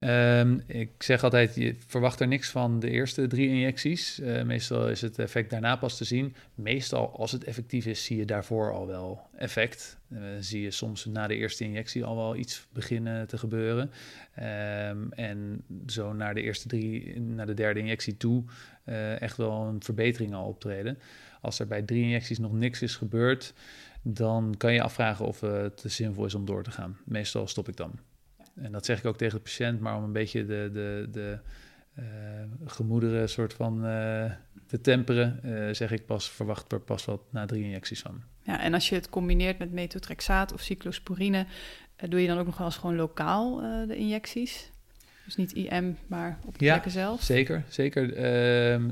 Um, ik zeg altijd, je verwacht er niks van de eerste drie injecties. Uh, meestal is het effect daarna pas te zien. Meestal, als het effectief is, zie je daarvoor al wel effect. Uh, zie je soms na de eerste injectie al wel iets beginnen te gebeuren. Um, en zo naar de eerste drie, naar de derde injectie toe, uh, echt wel een verbetering al optreden. Als er bij drie injecties nog niks is gebeurd, dan kan je afvragen of het zinvol is om door te gaan. Meestal stop ik dan. En dat zeg ik ook tegen de patiënt, maar om een beetje de, de, de uh, gemoederen soort van uh, te temperen, uh, zeg ik pas, verwacht er pas wat na drie injecties van. Ja, en als je het combineert met metotrexaat of cyclosporine, doe je dan ook nog wel eens gewoon lokaal de injecties? Dus niet IM, maar op de ja, plekken zelf? zeker. zeker.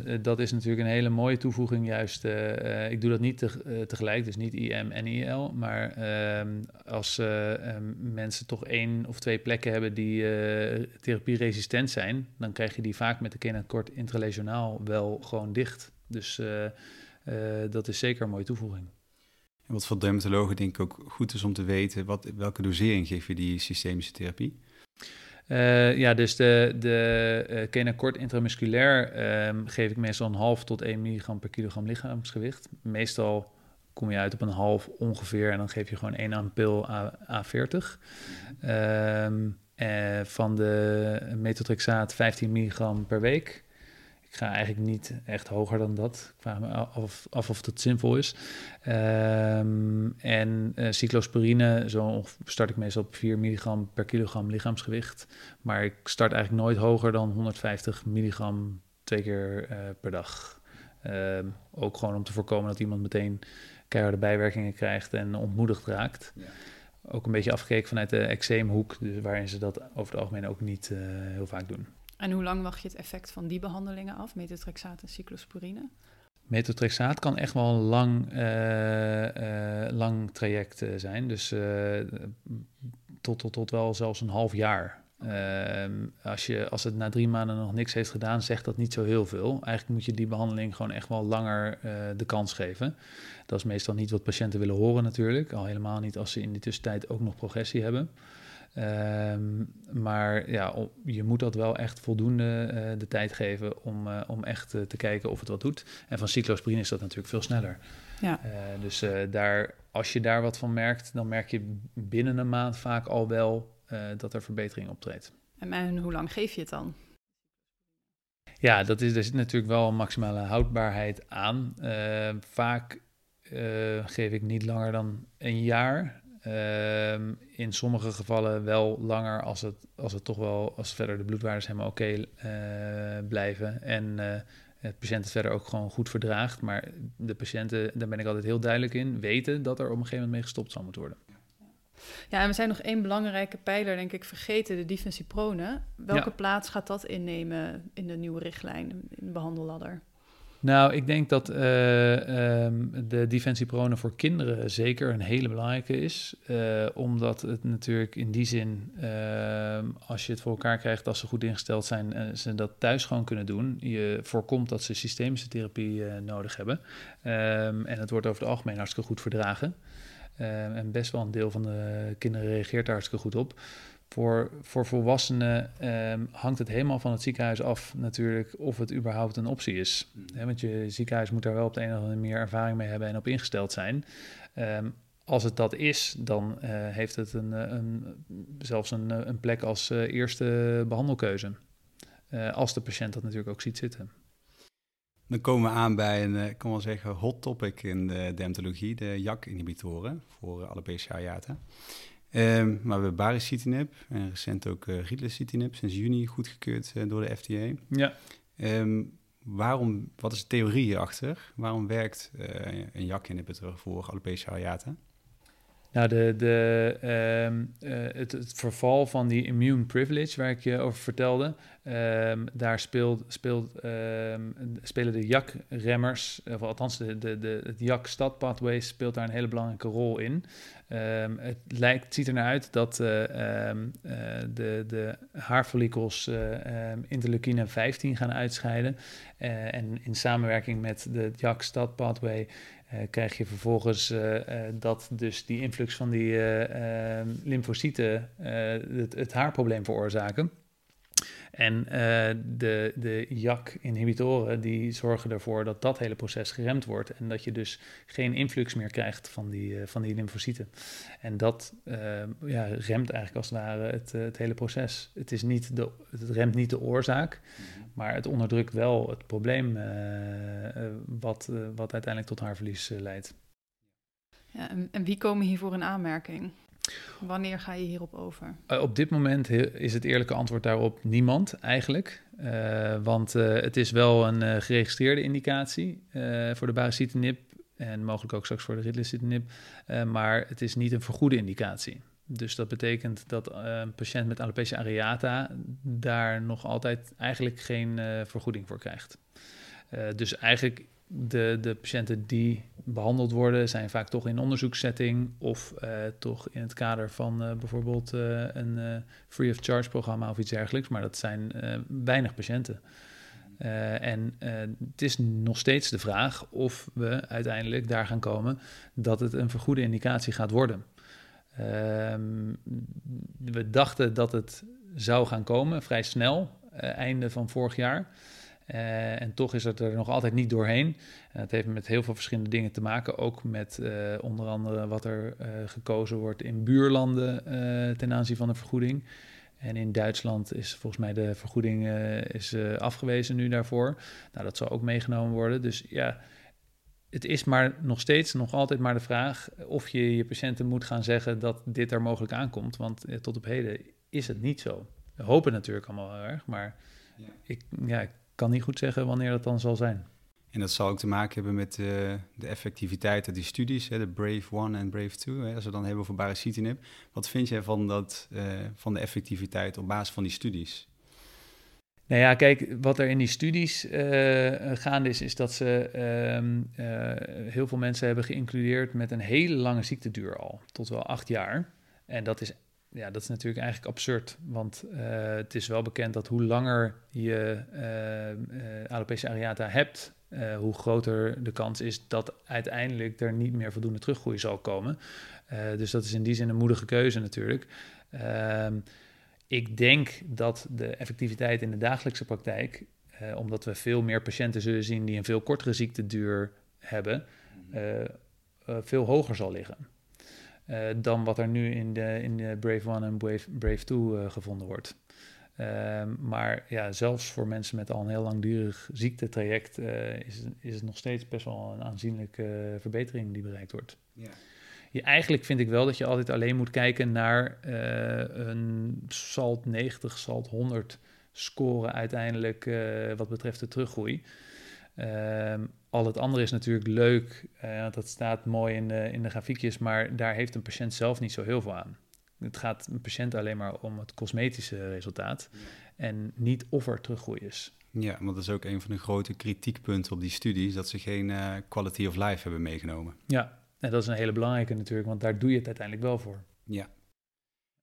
Uh, dat is natuurlijk een hele mooie toevoeging. Juist, uh, ik doe dat niet te, uh, tegelijk, dus niet IM en IL. Maar ehm, als ehm, mensen toch één of twee plekken hebben die therapieresistent zijn... dan krijg je die vaak met de kenakort intralesionaal wel gewoon dicht. Dus dat is zeker een mooie toevoeging. En wat voor dermatologen denk ik ook goed is om te weten... Wat, welke dosering geef je die systemische therapie? Uh, ja, dus de, de uh, kenakort intramusculair um, geef ik meestal een half tot 1 milligram per kilogram lichaamsgewicht. Meestal kom je uit op een half ongeveer en dan geef je gewoon één ampil A, A40. Um, uh, van de metotrexaat 15 milligram per week. Ik ga eigenlijk niet echt hoger dan dat. Ik vraag me af, af of dat zinvol is. Um, en uh, cyclosporine, zo start ik meestal op 4 milligram per kilogram lichaamsgewicht. Maar ik start eigenlijk nooit hoger dan 150 milligram twee keer uh, per dag. Um, ook gewoon om te voorkomen dat iemand meteen keiharde bijwerkingen krijgt en ontmoedigd raakt. Ja. Ook een beetje afgekeken vanuit de eczeemhoek, dus waarin ze dat over het algemeen ook niet uh, heel vaak doen. En hoe lang wacht je het effect van die behandelingen af, metotrexaat en cyclosporine? Metotrexaat kan echt wel een lang, uh, uh, lang traject uh, zijn. Dus tot, tot, tot wel zelfs een half jaar. Ehm, als, je, als het na drie maanden nog niks heeft gedaan, zegt dat niet zo heel veel. Eigenlijk moet je die behandeling gewoon echt wel langer de kans geven. Dat is meestal niet wat patiënten willen horen natuurlijk. Al helemaal niet als ze in de tussentijd ook nog progressie hebben. Um, maar ja, je moet dat wel echt voldoende uh, de tijd geven om, uh, om echt uh, te kijken of het wat doet. En van cyclosporine is dat natuurlijk veel sneller. Ja. dus daar, als je daar wat van merkt, dan merk je binnen een maand vaak al wel dat er verbetering optreedt. En, en hoe lang geef je het dan? Ja, dat is, er zit natuurlijk wel een maximale houdbaarheid aan. Ehm, vaak geef ik niet langer dan een jaar. Uh, in sommige gevallen wel langer als het, als het toch wel, als verder de bloedwaardes helemaal oké okay, uh, blijven. En uh, het patiënt het verder ook gewoon goed verdraagt. Maar de patiënten, daar ben ik altijd heel duidelijk in, weten dat er op een gegeven moment mee gestopt zal moeten worden. Ja, en we zijn nog één belangrijke pijler, denk ik, vergeten, de defensieprone. Welke ja. plaats gaat dat innemen in de nieuwe richtlijn, in de behandelladder? Nou, ik denk dat uh, de defensieprone voor kinderen zeker een hele belangrijke is. Uh, omdat het natuurlijk in die zin, uh, als je het voor elkaar krijgt, als ze goed ingesteld zijn en ze dat thuis gewoon kunnen doen, je voorkomt dat ze systemische therapie nodig hebben. Um, en het wordt over het algemeen hartstikke goed verdragen. en best wel een deel van de kinderen reageert daar hartstikke goed op. Voor, voor volwassenen um, hangt het helemaal van het ziekenhuis af natuurlijk of het überhaupt een optie is. Mm. want je ziekenhuis moet daar wel op de een of andere manier ervaring mee hebben en op ingesteld zijn. Um, als het dat is, dan uh, heeft het een, een, zelfs een, een plek als uh, eerste behandelkeuze. Uh, als de patiënt dat natuurlijk ook ziet zitten. Dan komen we aan bij een, ik kan wel zeggen, hot topic in de dermatologie, de JAK-inhibitoren voor alopecia areata. Um, maar we hebben baricitinib en recent ook uh, ritlecitinib, sinds juni goedgekeurd uh, door de FDA. Ja. Um, waarom, wat is de theorie hierachter? Waarom werkt uh, een JAK-inhibitor voor alopecia areata? Nou, de, de, ehm, eh, het, verval van die immune privilege waar ik je over vertelde, ehm, daar speelt, speelt, ehm, spelen de JAK-remmers, of althans de, de, de, het JAK-stad pathway speelt daar een hele belangrijke rol in. het, lijkt, ziet er naar uit dat uh, de, de haarfollikels interleukine 15 gaan uitscheiden. en in samenwerking met de JAK-stad pathway uh, krijg je vervolgens uh, uh, dat dus die influx van die lymfocyten het, het, haarprobleem veroorzaken. En de, de JAK-inhibitoren die zorgen ervoor dat dat hele proces geremd wordt en dat je dus geen influx meer krijgt van die, van die lymfocyten. En dat ja, remt eigenlijk als het ware het, het hele proces. Het, is niet de, het remt niet de oorzaak, mhm. Maar het onderdrukt wel het probleem uh, wat, uh, wat uiteindelijk tot haarverlies leidt. Ja, en, en, wie komen hiervoor in aanmerking? Wanneer ga je hierop over? op dit moment is het eerlijke antwoord daarop niemand eigenlijk. want het is wel een geregistreerde indicatie voor de baricitinib en mogelijk ook straks voor de ritlecitinib. maar het is niet een vergoede indicatie. Dus dat betekent dat eh, een patiënt met alopecia areata daar nog altijd eigenlijk geen vergoeding voor krijgt. Dus eigenlijk de, de patiënten die behandeld worden, zijn vaak toch in onderzoekssetting of toch in het kader van bijvoorbeeld een free of charge programma of iets dergelijks. Maar dat zijn weinig patiënten. en het is nog steeds de vraag of we uiteindelijk daar gaan komen dat het een vergoede indicatie gaat worden. Um, we dachten dat het zou gaan komen, vrij snel, einde van vorig jaar. Uh, en toch is het er nog altijd niet doorheen. En dat heeft met heel veel verschillende dingen te maken. Ook met uh, onder andere wat er gekozen wordt in buurlanden ten aanzien van de vergoeding. En in Duitsland is volgens mij de vergoeding is, afgewezen nu daarvoor. Nou, dat zal ook meegenomen worden. Dus ja, het is maar nog steeds, nog altijd maar de vraag of je je patiënten moet gaan zeggen dat dit er mogelijk aankomt. Want eh, tot op heden is het niet zo. We hopen natuurlijk allemaal erg, maar ja. Ik, ja, ik kan niet goed zeggen wanneer dat dan zal zijn. En dat zal ook te maken hebben met uh, de effectiviteit uit die studies, hè, de Brave 1 en Brave 2, hè, als we dan hebben over baricitinib. Wat vind jij van, dat, uh, van de effectiviteit op basis van die studies? Nou ja, kijk, wat er in die studies uh, gaande is, is dat ze uh, heel veel mensen hebben geïncludeerd met een hele lange ziekteduur al, tot wel acht jaar. En dat is, ja, dat is natuurlijk eigenlijk absurd, want het is wel bekend dat hoe langer je alopecia areata hebt, hoe groter de kans is dat uiteindelijk er niet meer voldoende teruggroei zal komen. dus dat is in die zin een moedige keuze natuurlijk. Ehm, ik denk dat de effectiviteit in de dagelijkse praktijk, eh, omdat we veel meer patiënten zullen zien die een veel kortere ziekteduur hebben, uh, uh, veel hoger zal liggen. Dan wat er nu in de, in de Brave 1 en Brave, Brave 2 gevonden wordt. Ehm, maar ja, zelfs voor mensen met al een heel langdurig ziektetraject is, is het nog steeds best wel een aanzienlijke verbetering die bereikt wordt. Ja je, eigenlijk vind ik wel dat je altijd alleen moet kijken naar uh, een SALT 90, SALT 100 score uiteindelijk wat betreft de teruggroei. Uh, al het andere is natuurlijk leuk, uh, dat staat mooi in de, in de grafiekjes, maar daar heeft een patiënt zelf niet zo heel veel aan. Het gaat een patiënt alleen maar om het cosmetische resultaat en niet of er teruggroei is. Ja, want dat is ook een van de grote kritiekpunten op die studies, dat ze geen quality of life hebben meegenomen. Ja, en dat is een hele belangrijke natuurlijk, want daar doe je het uiteindelijk wel voor. Ja.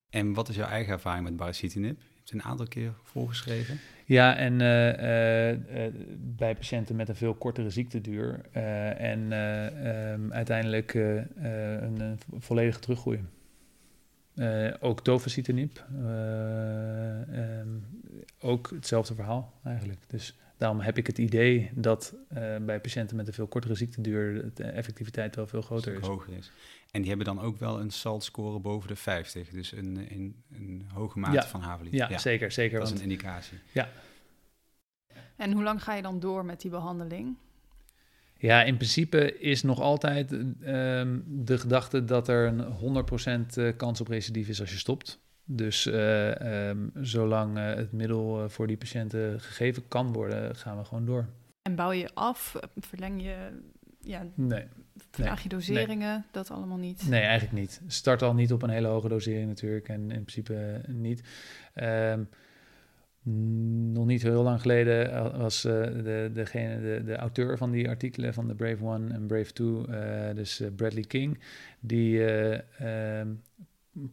En wat is jouw eigen ervaring met baricitinib? Je hebt het een aantal keer voorgeschreven. Ja, en uh, uh, bij patiënten met een veel kortere ziekteduur en um, uiteindelijk een, een, volledige teruggroei. ook tofacitinib, um, ook hetzelfde verhaal eigenlijk. Dus Daarom heb ik het idee dat uh, bij patiënten met een veel kortere ziekteduur de effectiviteit wel veel groter is. Hoger is. En die hebben dan ook wel een SALT-score boven de 50, dus een, een, een hoge mate van havelie. Ja, ja, zeker. zeker dat is een indicatie. Ja. En hoe lang ga je dan door met die behandeling? Ja, in principe is nog altijd uh, de gedachte dat er een 100% eh, kans op recidief is als je stopt. Dus uh, um, zolang uh, het middel uh, voor die patiënten gegeven kan worden, gaan we gewoon door. En bouw je af? Verleng je? Ja. Nee, vraag je doseringen, dat allemaal niet? Nee, eigenlijk niet. Start al niet op een hele hoge dosering natuurlijk en in principe niet. Um, nog niet heel lang geleden was uh, de, degene, de, de auteur van die artikelen van de Brave One en Brave Two, uh, dus Bradley King, die ehm,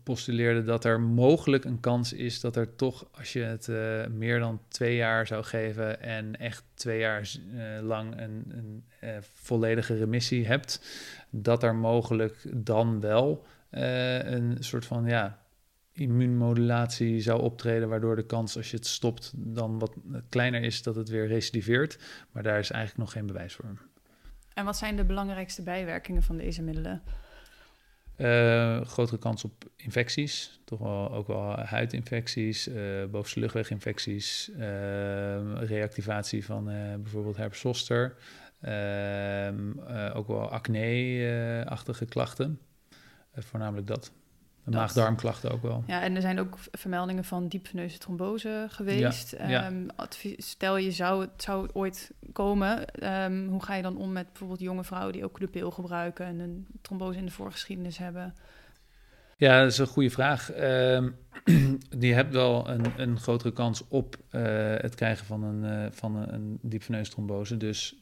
postuleerde dat er mogelijk een kans is dat er toch, als je het meer dan twee jaar zou geven en echt twee jaar lang een, een volledige remissie hebt, dat er mogelijk dan wel een soort van ja immuunmodulatie zou optreden, waardoor de kans als je het stopt dan wat kleiner is dat het weer recidiveert. Maar daar is eigenlijk nog geen bewijs voor. En wat zijn de belangrijkste bijwerkingen van deze middelen? Uh, grotere kans op infecties, toch wel ook wel huidinfecties, uh, bovenste luchtweginfecties, uh, reactivatie van bijvoorbeeld herpes zoster, ehm, ook wel acne-achtige klachten, voornamelijk dat. Maag-darmklachten ook wel. Ja, en er zijn ook vermeldingen van diepveneuze trombose geweest. Ja, um, stel je zou het zou ooit komen, um, hoe ga je dan om met bijvoorbeeld jonge vrouwen die ook de pil gebruiken en een trombose in de voorgeschiedenis hebben? Ja, dat is een goede vraag. Um, die hebt wel een, een grotere kans op uh, het krijgen van een, uh, van een, een diepveneuze trombose. Dus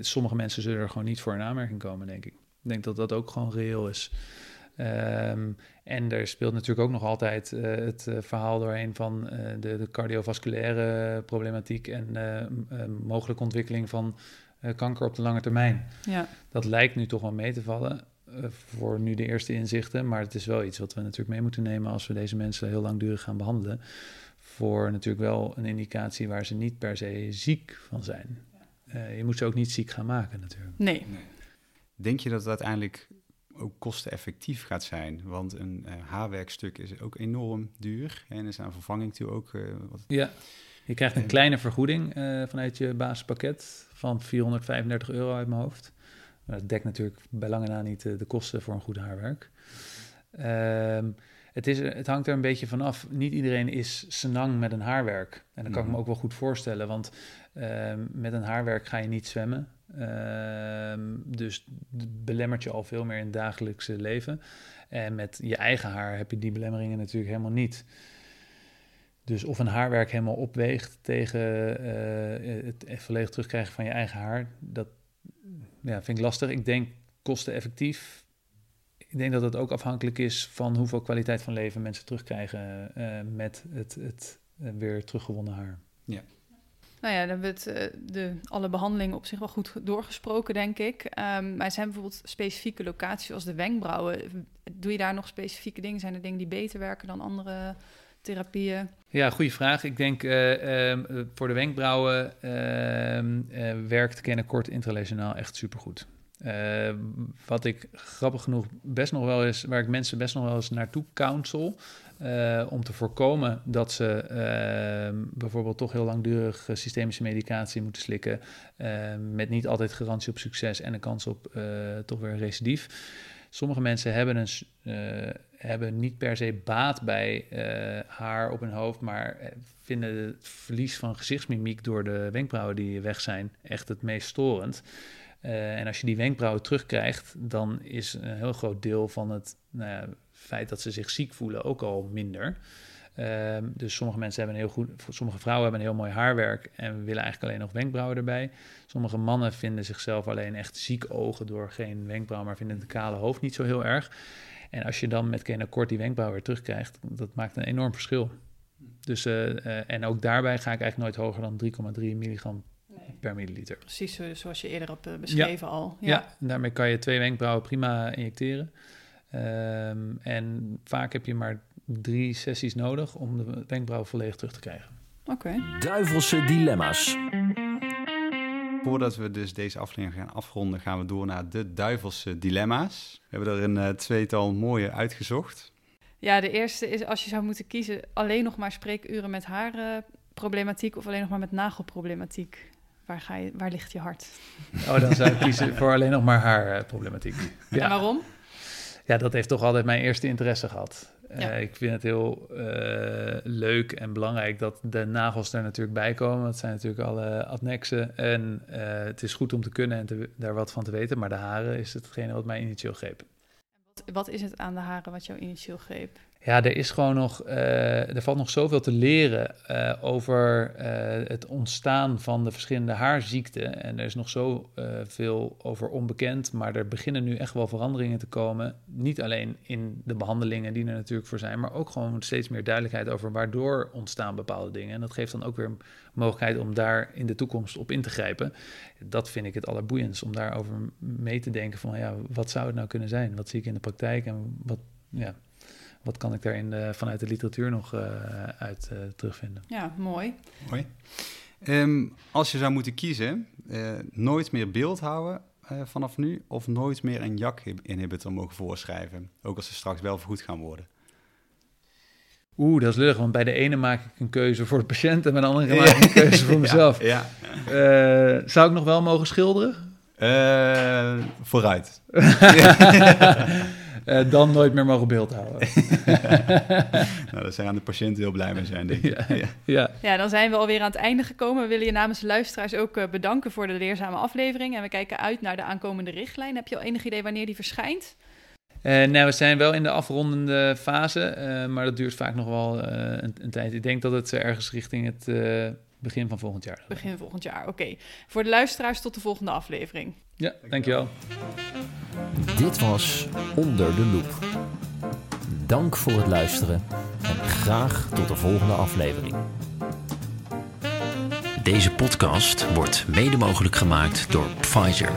sommige mensen zullen er gewoon niet voor in aanmerking komen, denk ik. Ik denk dat dat ook gewoon reëel is. Um, en er speelt natuurlijk ook nog altijd uh, het uh, verhaal doorheen van uh, de, de, cardiovasculaire problematiek en mogelijke ontwikkeling van kanker op de lange termijn. Ja. Dat lijkt nu toch wel mee te vallen voor nu de eerste inzichten, maar het is wel iets wat we natuurlijk mee moeten nemen als we deze mensen heel langdurig gaan behandelen. Voor natuurlijk wel een indicatie waar ze niet per se ziek van zijn. je moet ze ook niet ziek gaan maken natuurlijk. Nee. nee. Denk je dat het uiteindelijk ook kosteneffectief gaat zijn. Want een uh, haarwerkstuk is ook enorm duur. En is aan vervanging toe ook... Uh, wat... Ja, je krijgt een kleine vergoeding vanuit je basispakket van 435 euro uit mijn hoofd. Maar dat dekt natuurlijk bij lange na niet de kosten voor een goed haarwerk. Um, het, is, het hangt er een beetje vanaf. Niet iedereen is senang met een haarwerk. En dat kan ik me mhm. ook wel goed voorstellen, want uh, met een haarwerk ga je niet zwemmen. Uh, dus belemmert je al veel meer in het dagelijkse leven. En met je eigen haar heb je die belemmeringen natuurlijk helemaal niet. Dus of een haarwerk helemaal opweegt tegen uh, het volledig terugkrijgen van je eigen haar, dat ja, vind ik lastig. Ik denk kosteneffectief ik denk dat het ook afhankelijk is van hoeveel kwaliteit van leven mensen terugkrijgen uh, met het, het uh, weer teruggewonnen haar. Ja. Nou ja, dan hebben uh, de, alle behandelingen op zich wel goed doorgesproken, denk ik. Um, maar zijn bijvoorbeeld specifieke locaties als de wenkbrauwen. Doe je daar nog specifieke dingen? Zijn er dingen die beter werken dan andere therapieën? Ja, goede vraag. Ik denk um, voor de wenkbrauwen uh, werkt Kort intralesionaal echt supergoed. Wat ik grappig genoeg best nog wel is, waar ik mensen best nog wel eens naartoe counsel. Uh, om te voorkomen dat ze uh, bijvoorbeeld toch heel langdurig systemische medicatie moeten slikken. met niet altijd garantie op succes en een kans op toch weer een recidief. Sommige mensen hebben, een, hebben niet per se baat bij haar op hun hoofd, maar vinden het verlies van gezichtsmimiek door de wenkbrauwen die weg zijn echt het meest storend. En als je die wenkbrauwen terugkrijgt, dan is een heel groot deel van het nou ja, feit dat ze zich ziek voelen ook al minder. Uh, dus sommige mensen hebben een heel goed, sommige vrouwen hebben een heel mooi haarwerk en willen eigenlijk alleen nog wenkbrauwen erbij. Sommige mannen vinden zichzelf alleen echt ziek ogen door geen wenkbrauw, maar vinden het kale hoofd niet zo heel erg. En als je dan met Kenacort die wenkbrauw weer terugkrijgt, dat maakt een enorm verschil. Dus, uh, en ook daarbij ga ik eigenlijk nooit hoger dan 3,3 milligram per milliliter. Precies zoals je eerder hebt eh, beschreven al. Ja. ja, en daarmee kan je twee wenkbrauwen prima injecteren. Um, en vaak heb je maar drie sessies nodig om de wenkbrauw volledig terug te krijgen. Oké. Okay. Duivelse dilemma's. Voordat we dus deze aflevering gaan afronden, gaan we door naar de duivelse dilemma's. We hebben er een uh, tweetal mooie uitgezocht. Ja, de eerste is als je zou moeten kiezen alleen nog maar spreekuren met haar problematiek of alleen nog maar met nagelproblematiek. Waar, ga je, waar ligt je hart? Oh, dan zou ik kiezen voor alleen nog maar haar uh, problematiek. Ja. En waarom? Ja, dat heeft toch altijd mijn eerste interesse gehad. Ja. Eh, ik vind het heel eh, leuk en belangrijk dat de nagels er natuurlijk bij komen. Dat zijn natuurlijk alle adnexen. En eh, het is goed om te kunnen en te- daar wat van te weten. Maar de haren is hetgene wat mij initieel greep. Wat, wat is het aan de haren wat jou initieel greep? Ja, er is gewoon nog, eh, er valt nog zoveel te leren eh, over eh, het ontstaan van de verschillende haarziekten. En er is nog zoveel veel over onbekend, maar er beginnen nu echt wel veranderingen te komen. Niet alleen in de behandelingen die er natuurlijk voor zijn, maar ook gewoon steeds meer duidelijkheid over waardoor ontstaan bepaalde dingen. En dat geeft dan ook weer mogelijkheid om daar in de toekomst op in te grijpen. Dat vind ik het allerboeiendst, om daarover mee te denken van, ja, wat zou het nou kunnen zijn? Wat zie ik in de praktijk en wat, ja, wat kan ik daar in de, vanuit de literatuur nog eh, uit eh, terugvinden? Ja, mooi. Mooi. Ehm, als je zou moeten kiezen, eh, nooit meer beeld houden eh, vanaf nu of nooit meer een JAK-inhibitor mogen voorschrijven, ook als ze straks wel vergoed gaan worden. Oeh, dat is lullig, want bij de ene maak ik een keuze voor de patiënt en bij de andere maak ik een keuze voor mezelf. Ja. Eh, zou ik nog wel mogen schilderen? Eh, vooruit. Eh, dan nooit meer mogen beeld houden. nou, daar zijn aan de patiënten heel blij mee zijn, denk ik. Ja. Ja. ja. Dan zijn we alweer aan het einde gekomen. We willen je namens de luisteraars ook eh, bedanken voor de leerzame aflevering. En we kijken uit naar de aankomende richtlijn. Heb je al enig idee wanneer die verschijnt? Eh, nou, we zijn wel in de afrondende fase, eh, maar dat duurt vaak nog wel eh, een, een tijd. Ik denk dat het ergens richting het eh, begin van volgend jaar. Begin volgend jaar. Oké. Voor de luisteraars tot de volgende aflevering. Ja, dankjewel. Dit was Onder de Loep. Dank voor het luisteren en graag tot de volgende aflevering. Deze podcast wordt mede mogelijk gemaakt door Pfizer.